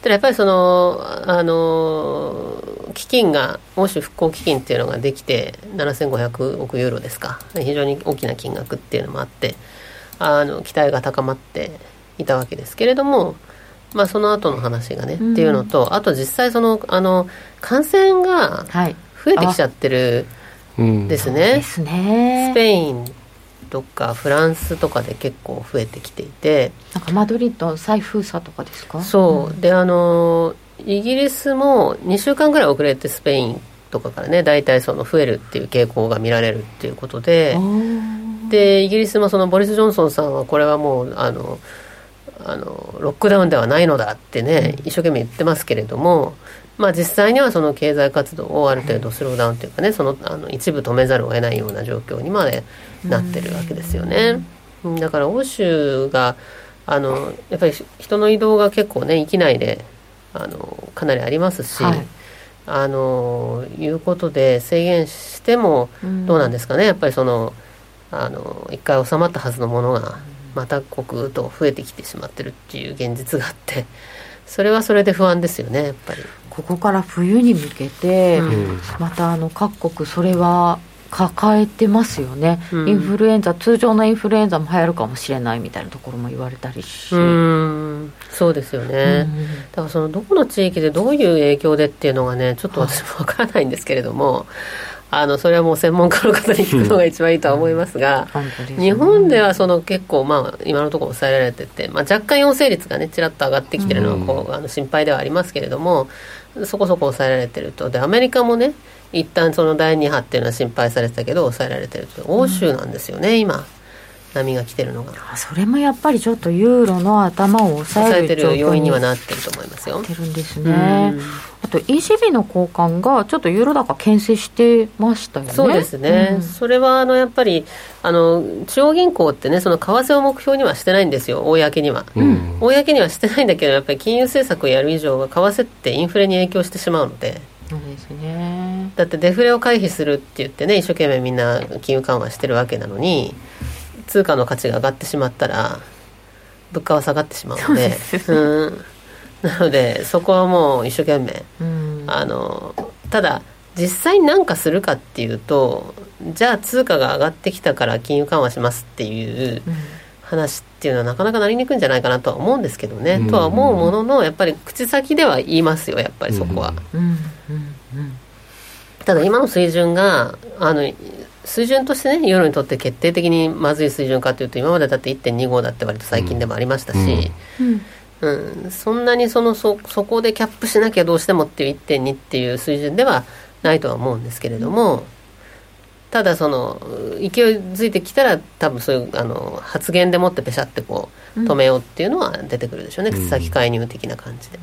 ただやっぱりそのあの基金が欧州復興基金っていうのができて7500億ユーロですか。非常に大きな金額っていうのもあってあの期待が高まっていたわけですけれども、まあ、その後の話がね、うん、っていうのとあと実際そのあの感染が増えてきちゃってるですね。はい、ですね。スペインとかフランスとかで結構増えてきていて。なんかマドリッド再封鎖とかですか？そう、うん、であのイギリスも2週間ぐらい遅れてスペインとかからね大体その増えるっていう傾向が見られるっていうことで。でイギリスもそのボリス・ジョンソンさんはこれはもうあのあのロックダウンではないのだってね、一生懸命言ってますけれどもまあ、実際にはその経済活動をある程度スローダウンというかねそのあの一部止めざるを得ないような状況にまでなってるわけですよね。だから欧州があのやっぱり人の移動が結構ね域内であのかなりありますし、はい、あのいうことで制限してもどうなんですかね、やっぱりそのあの一回収まったはずのものがまたこくと増えてきてしまってるっていう現実があってそれはそれで不安ですよねやっぱり。ここから冬に向けて、うん、またあの各国それは抱えてますよね、うん、インフルエンザ通常のインフルエンザも流行るかもしれないみたいなところも言われたりし。うん。そうですよね、うん、だからそのどこの地域でどういう影響でっていうのがねちょっと私もわからないんですけれども、あのそれはもう専門家の方に聞くのが一番いいとは思いますが、うん、日本ではその結構、まあ、今のところ抑えられてて、まあ、若干陽性率がねちらっと上がってきてるのはこう、あの心配ではありますけれどもそこそこ抑えられてると。でアメリカもね一旦その第2波っていうのは心配されてたけど抑えられてると欧州なんですよね、今。波が来てるのがそれもやっぱりちょっとユーロの頭を抑えてる要因にはなってると思いますよ。てるんですね。あと ECB の交換がちょっとユーロ高牽制してましたよね。そうですね。うん、それはあのやっぱりあの中央銀行ってねその為替を目標にはしてないんですよ公には、うん、公にはしてないんだけどやっぱり金融政策をやる以上は為替ってインフレに影響してしまうので。そうですね。だってデフレを回避するって言ってね一生懸命みんな金融緩和してるわけなのに。通貨の価値が上がってしまったら物価は下がってしまうので。うん、なのでそこはもう一生懸命、うん、あのただ実際に何かするかっていうとじゃあ通貨が上がってきたから金融緩和しますっていう話っていうのはなかなかなりにくいんじゃないかなとは思うんですけどね、うん、とは思うもののやっぱり口先では言いますよやっぱりそこは。ただ今の水準があの水準としてねユーロにとって決定的にまずい水準かというと今までだって1.25だって割と最近でもありましたし、うん、うん、そんなにそのそそこでキャップしなきゃどうしてもっていう1.2っていう水準ではないとは思うんですけれども、ただその勢いづいてきたら多分そういうあの発言でもってペシャってこう止めようっていうのは出てくるでしょうね、口先介入的な感じで。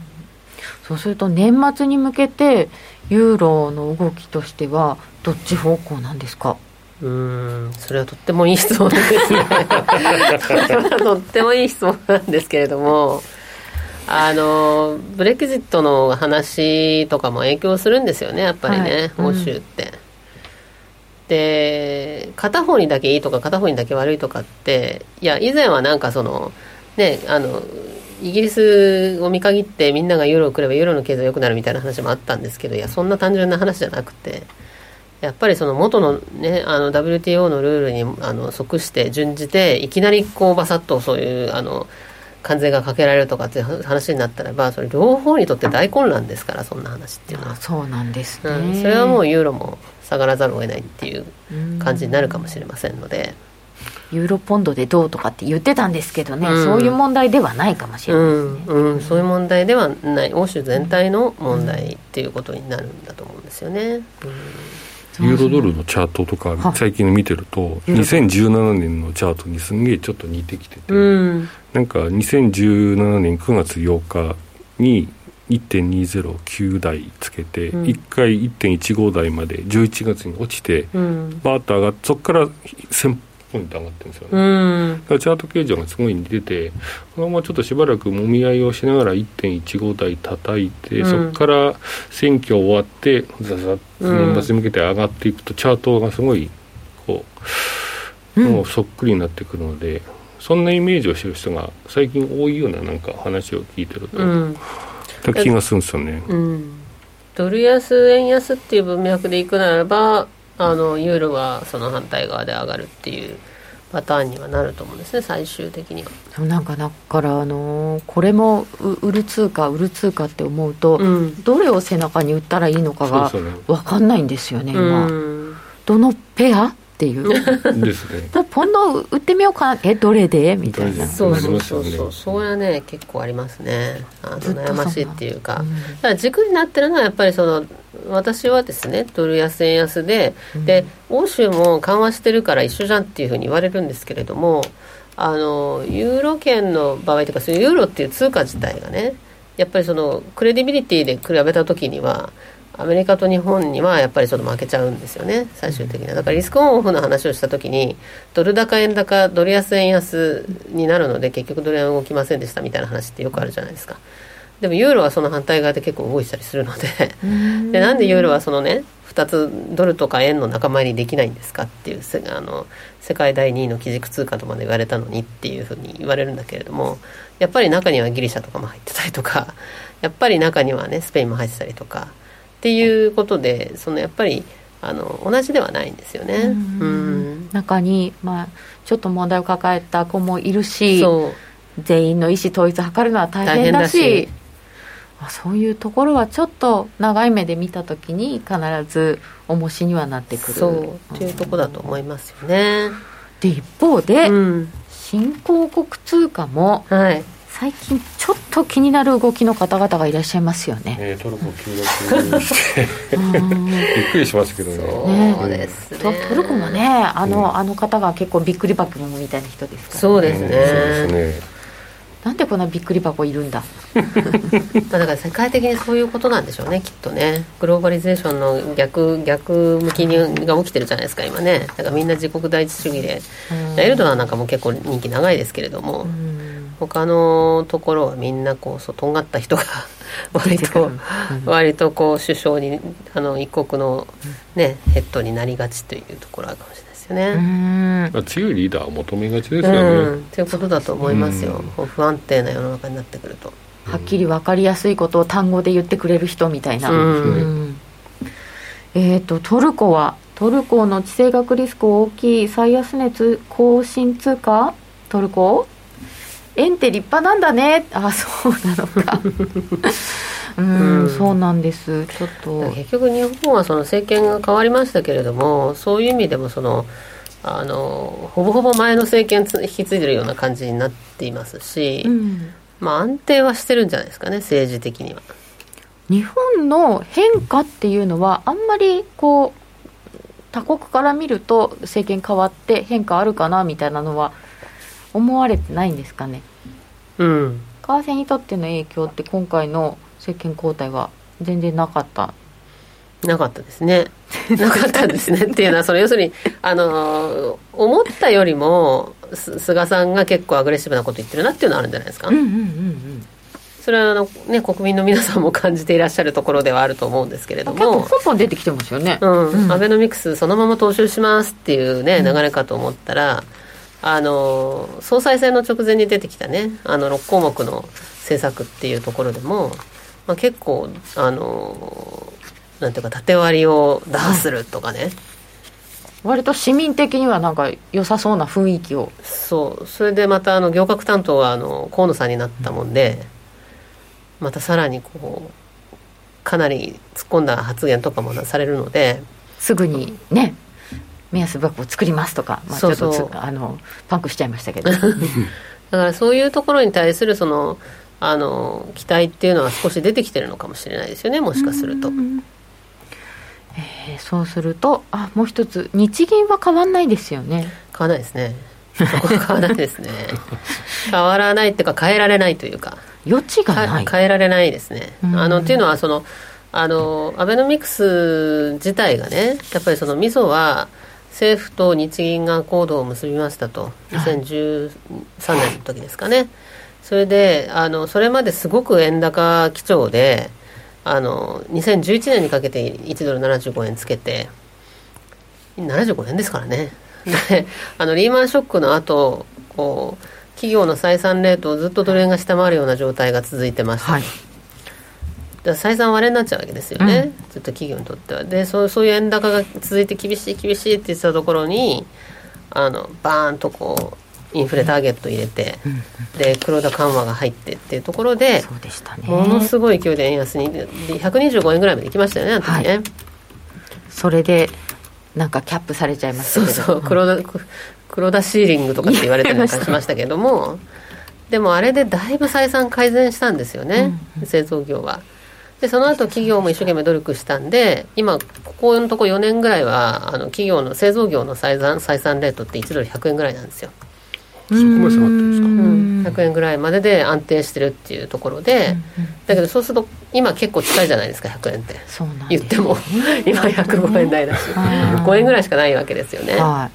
そうすると年末に向けてユーロの動きとしてはどっち方向なんですか？うんそれはとってもいい質問ですね。それはとってもいい質問なんですけれどもあのブレクジットの話とかも影響するんですよねやっぱりね、はい、欧州って。うん、で片方にだけいいとか片方にだけ悪いとかっていや以前はなんかそのねあのイギリスを見限ってみんながユーロをくればユーロの経済良くなるみたいな話もあったんですけどいやそんな単純な話じゃなくてやっぱりその元の,、ね、あの WTO のルールにあの即して準じていきなりこうバサッとそういうあの関税がかけられるとかっていう話になったらばそれ両方にとって大混乱ですからそんな話っていうのはそうなんですね、うん、それはもうユーロも下がらざるを得ないっていう感じになるかもしれませんので。ユーロポンドでどうとかって言ってたんですけどね、うん、そういう問題ではないかもしれないですね、うんうん、そういう問題ではない。欧州全体の問題っていうことになるんだと思うんですよね、ユーロドルのチャートとか最近見てると2017年のチャートにすんげえちょっと似てきてて、なんか2017年9月8日に1.209台つけて、うん、1回1.15台まで11月に落ちて、うん、バーッと上がってそこから1000ポイント上がってるんですよね、うん、チャート形状がすごい似ててこのままちょっとしばらくもみ合いをしながら1.15台叩いて、そこから選挙終わってザザッと年末に向けて上がっていくと、チャートがすごいこう、もうそっくりになってくるのでそんなイメージをしてる人が最近多いようななんか話を聞いてると。た気がするんですよね、うん、ドル安円安っていう文脈でいくならばあのユーロはその反対側で上がるっていうパターンにはなると思うんですね最終的には。なんかだからあのこれも売る通貨売る通貨って思うと、うん、どれを背中に売ったらいいのかが分かんないんですよね今、うん、どのペアっていう。ですね。ポンド売ってみようかな。えどれで？みたいな。そうそうそうそう。それはね結構ありますね。あの悩ましいっていうか、うん、だから軸になってるのはやっぱりその私はですねドル安円安で、うん、で欧州も緩和してるから一緒じゃんっていうふうに言われるんですけれどもあのユーロ圏の場合というかそういうユーロっていう通貨自体がねやっぱりそのクレディビリティで比べた時にはアメリカと日本にはやっぱりちょっと負けちゃうんですよね最終的には。だからリスクオンオフの話をした時にドル高円高ドル安円安になるので結局ドル円動きませんでしたみたいな話ってよくあるじゃないですかでもユーロはその反対側で結構動いたりするのででなんでユーロはそのね2つドルとか円の仲間にできないんですかっていうあの世界第2位の基軸通貨とまで言われたのにっていうふうに言われるんだけれどもやっぱり中にはギリシャとかも入ってたりとか やっぱり中にはねスペインも入ってたりとかっていうことでそのやっぱりあの同じではないんですよね。うん、中に、まあ、ちょっと問題を抱えた子もいるし全員の意思統一を図るのは大変だしそういうところはちょっと長い目で見た時に必ず重しにはなってくる。そうっていうとこだと思いますよね。で一方で、うん、新興国通貨も、はい、最近ちょっと気になる動きの方々がいらっしゃいますよね、えー、トルコ急落してびっくりしますけどね。そうですね。トルコもねあのうん、あの方が結構びっくり箱みたいな人ですから、ね、そうですね、そうですねなんでこんなびっくり箱いるんだ？だから世界的にそういうことなんでしょうねきっとね。グローバリゼーションの逆逆向きにが起きてるじゃないですか今ね。だからみんな自国第一主義で、エルドアンなんかも結構人気長いですけれども、他のところはみんなこうそうとんがった人が 割と、割とこう首相にあの一国のねヘッドになりがちというところあるかもしれないよね。まあ、強いリーダーを求めがちですよね。うん、ということだと思いますよ。不安定な世の中になってくると。はっきり分かりやすいことを単語で言ってくれる人みたいな。えっ、ー、とトルコはトルコの地政学リスク大きい最安値更新通貨？トルコ？円って立派なんだねあそうなのか うん、そうなんです。ちょっと。結局日本はその政権が変わりましたけれどもそういう意味でもそのあのほぼほぼ前の政権引き継いでるような感じになっていますし、うん、まあ安定はしてるんじゃないですかね政治的には。日本の変化っていうのはあんまりこう他国から見ると政権変わって変化あるかなみたいなのは思われてないんですかね。うん。為替にとっての影響って今回の政権交代は全然なかった。なかったですね。なかったですねっていうのはそれ要するにあの思ったよりも菅さんが結構アグレッシブなこと言ってるなっていうのはあるんじゃないですか、うんうんうんうん。それはあの、ね、国民の皆さんも感じていらっしゃるところではあると思うんですけれども。結構ポンポン出てきてますよね、うん、うん、アベノミクスそのまま踏襲しますっていうね、流れかと思ったら、あの総裁選の直前に出てきたねあの6項目の政策っていうところでも、まあ、結構あのなんていうか縦割りを打破するとかね、はい、割と市民的にはなんか良さそうな雰囲気を。そう。それでまたあの行革担当はあの河野さんになったもんで、またさらにこうかなり突っ込んだ発言とかもされるのですぐにね目安箱を作りますとか、まあ、ちょっとあのパンクしちゃいましたけど。だからそういうところに対するそのあの期待っていうのは少し出てきてるのかもしれないですよねもしかすると。えー、そうするとあもう一つ日銀は変わんないですよね。変わらないですね。そこは変わらないですね。変わらないっていうか変えられないというか。余地がない。変えられないですね。あのっていうのはそのあのアベノミクス自体がねやっぱりそのみそは政府と日銀が行動を結びましたと。2013年の時ですかね、それであのそれまですごく円高基調であの2011年にかけて1ドル75円つけて75円ですからね。であのリーマンショックの後こう企業の採算レートをずっとドル円が下回るような状態が続いてました、はい、だ採算割れになっちゃうわけですよね、うん、ずっと企業にとっては。でそうそういう円高が続いて厳しい厳しいって言ってたところにあのバーンとこうインフレターゲット入れて、うん、で黒田緩和が入ってっていうところでそうでしたね。ものすごい勢いで円安に125円ぐらいまでいきましたよねね、はい、それでなんかキャップされちゃいましたそうそう。黒田黒田シーリングとかって言われたりなんかしましたけども。でもあれでだいぶ採算改善したんですよね、うん、製造業は。でその後企業も一生懸命努力したんで今ここのとこ4年ぐらいはあの企業の製造業の採算採算レートって1ドル100円ぐらいなんですよ。そこまで下がってるんですか、うん、100円ぐらいまでで安定してるっていうところで、うんうん、だけどそうすると今結構近いじゃないですか100円って。言っても。今105円台だし。5円ぐらいしかないわけですよね、は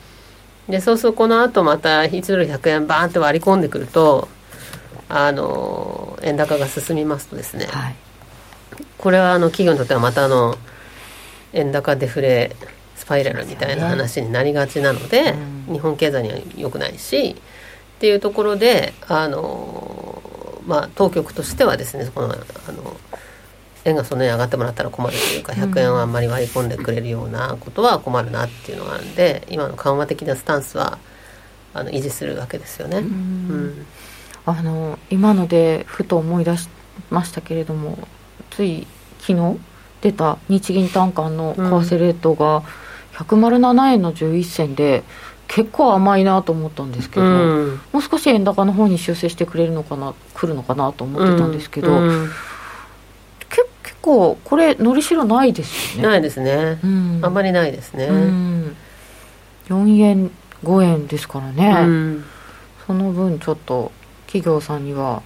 い、でそうするとこのあとまた1ドル100円バーンって割り込んでくるとあの円高が進みますとですね、はい、これはあの企業にとってはまたあの円高デフレスパイラルみたいな話になりがちなので、日本経済には良くないしっていうところであの、まあ、当局としてはですねこのあの円がそんなに上がってもらったら困るというか100円はあんまり割り込んでくれるようなことは困るなっていうのがあるんで今の緩和的なスタンスはあの維持するわけですよね。うん、あの今のでふと思い出しましたけれどもつい昨日出た日銀短観の為替レートが107円の11銭で、結構甘いなと思ったんですけど、うん、もう少し円高の方に修正してくれるのかな来るのかなと思ってたんですけど、うん。うん、け結構これのりしろないですよね。ないですね、うん、あんまりないですね、うん、4円5円ですからね、その分ちょっと企業さんには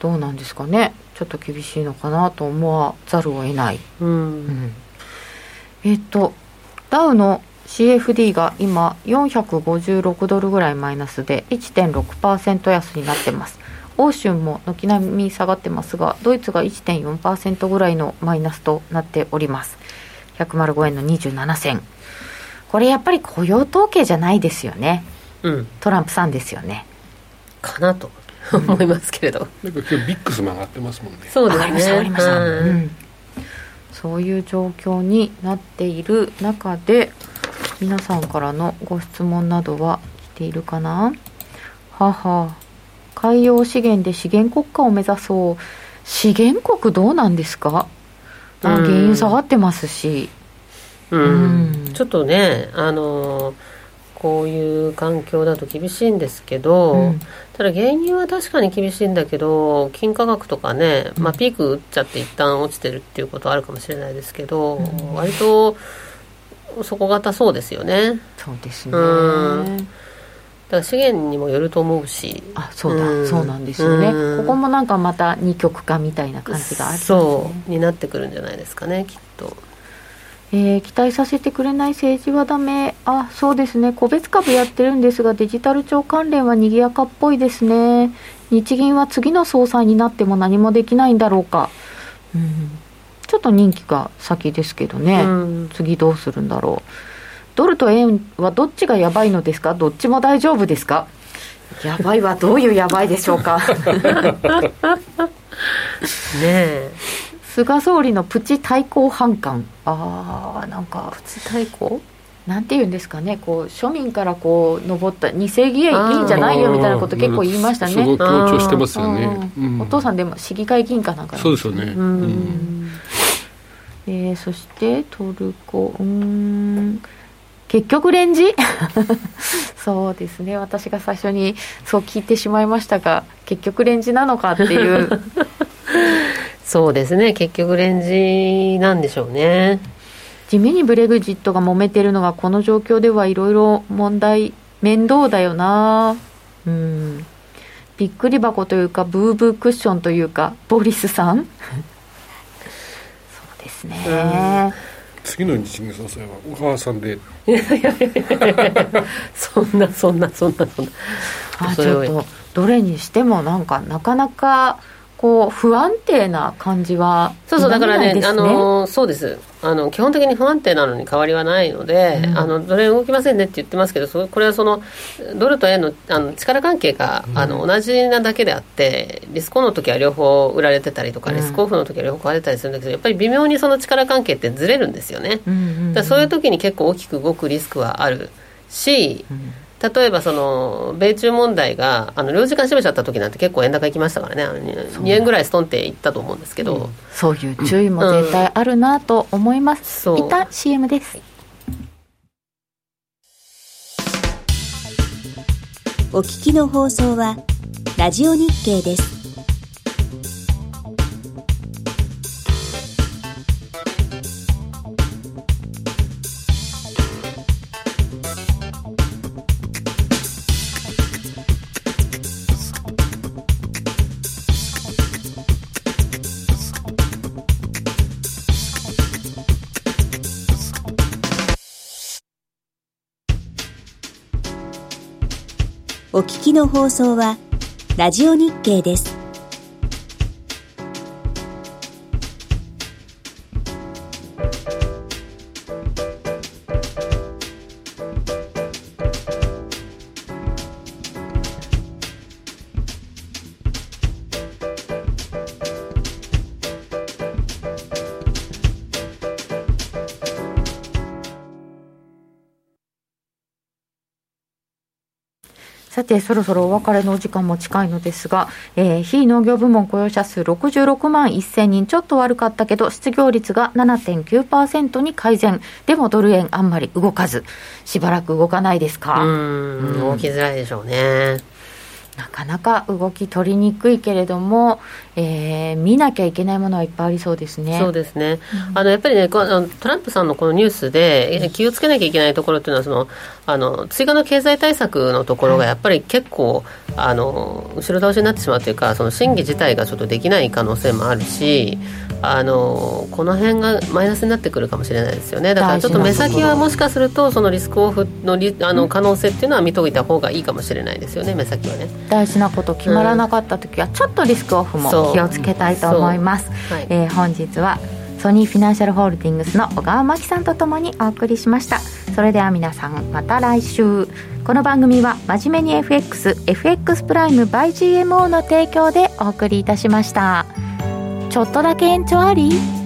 どうなんですかね。ちょっと厳しいのかなと思わざるを得ない、えっ、とダウの CFD が今456ドルぐらいマイナスで1.6%安になってます。欧州も軒並み下がってますがドイツが1.4%ぐらいのマイナスとなっております。105円の27銭。これやっぱり雇用統計じゃないですよね、うん、トランプさんですよね。かなと。思いますけれど、なんか今日ビックスも上がってますもんね。そうですね。上がりました、うん、そういう状況になっている中で皆さんからのご質問などは来ているかな？はは。海洋資源で資源国家を目指そう。資源国どうなんですか？あ原油下がってますし。うん、うん、ちょっとねあのこういう環境だと厳しいんですけど、うん、ただ原油は確かに厳しいんだけど金価格とかね、まあ、ピーク打っちゃって一旦落ちてるっていうことはあるかもしれないですけど、うん、割と底堅そうですよね。そうですね、うん、だから資源にもよると思うし。あそうだ、うん、そうなんですよね、うん、ここもなんかまた二極化みたいな感じがある、ね、そう。になってくるんじゃないですかねきっと。えー、期待させてくれない政治はダメ。あそうですね。個別株やってるんですがデジタル庁関連は賑やかっぽいですね。日銀は次の総裁になっても何もできないんだろうか、うん、ちょっと任期が先ですけどね、うん、次どうするんだろう。ドルと円はどっちがやばいのですか？どっちも大丈夫ですか？やばいはどういうやばいでしょうか？ねえ。菅総理のプチ対抗反感。ああなんか。プチ対抗？なんて言うんですかねこう庶民からこう上った二世議員いいんじゃないよみたいなこと結構言いましたね。すごい強調してますよね、お父さんでも市議会議員かなんかそうですよね。うん、えー、そしてトルコうん。結局レンジ？そうですね。私が最初にそう聞いてしまいましたが結局レンジなのかっていう。そうですね。結局レンジなんでしょうね地味にブレグジットが揉めてるのがこの状況ではいろいろ問題面倒だよな。うん。びっくり箱というかブーブークッションというかボリスさん。そうですね、次の日銀総裁は小川さんで。そんなそんなそんなそんな。あちょっとどれにしてもなんかなかなかこう不安定な感じは、そうそうだからねあのそうです。あの基本的に不安定なのに変わりはないので、うん、あのドル円動きませんねって言ってますけどそこれはそのドルと円のあの力関係が、うん、あの同じなだけであってリスクオンの時は両方売られてたりとか、リスクオフの時は両方買われたりするんだけどやっぱり微妙にその力関係ってずれるんですよね、うんうんうん、だそういう時に結構大きく動くリスクはあるし、うん例えばその米中問題があの領事館閉めちゃった時なんて結構円高いきましたからね。2円ぐらいストンっていったと思うんですけど、うん、そういう注意も絶対あるなと思います、うん、一旦 CM です、お聞きの放送はラジオ日経ですお聞きの放送は、ラジオ日経です。さて、そろそろお別れのお時間も近いのですが、えー、非農業部門雇用者数66万1000人、ちょっと悪かったけど、失業率が7.9%に改善。でもドル円あんまり動かず、しばらく動かないですか？うん、動きづらいでしょうね。なかなか動き取りにくいけれども、えー、見なきゃいけないものはいっぱいありそうですね。そうですね。うん、あのやっぱりね、トランプさんのこのニュースで気をつけなきゃいけないところっていうのはそのあの追加の経済対策のところがやっぱり結構、はい、あの後ろ倒しになってしまうというか、その審議自体がちょっとできない可能性もあるし、あのこの辺がマイナスになってくるかもしれないですよね。だからちょっと目先はもしかするとそのリスクオフのリあの可能性っていうのは見といた方がいいかもしれないですよね。目先はね。大事なこと決まらなかった時は、ちょっとリスクオフも気をつけたいと思います、はい、えー、本日はソニーフィナンシャルホールディングスの小川真紀さんとともにお送りしました。それでは皆さんまた来週。この番組は真面目に FXFX プライム by GMO の提供でお送りいたしましたちょっとだけ延長あり？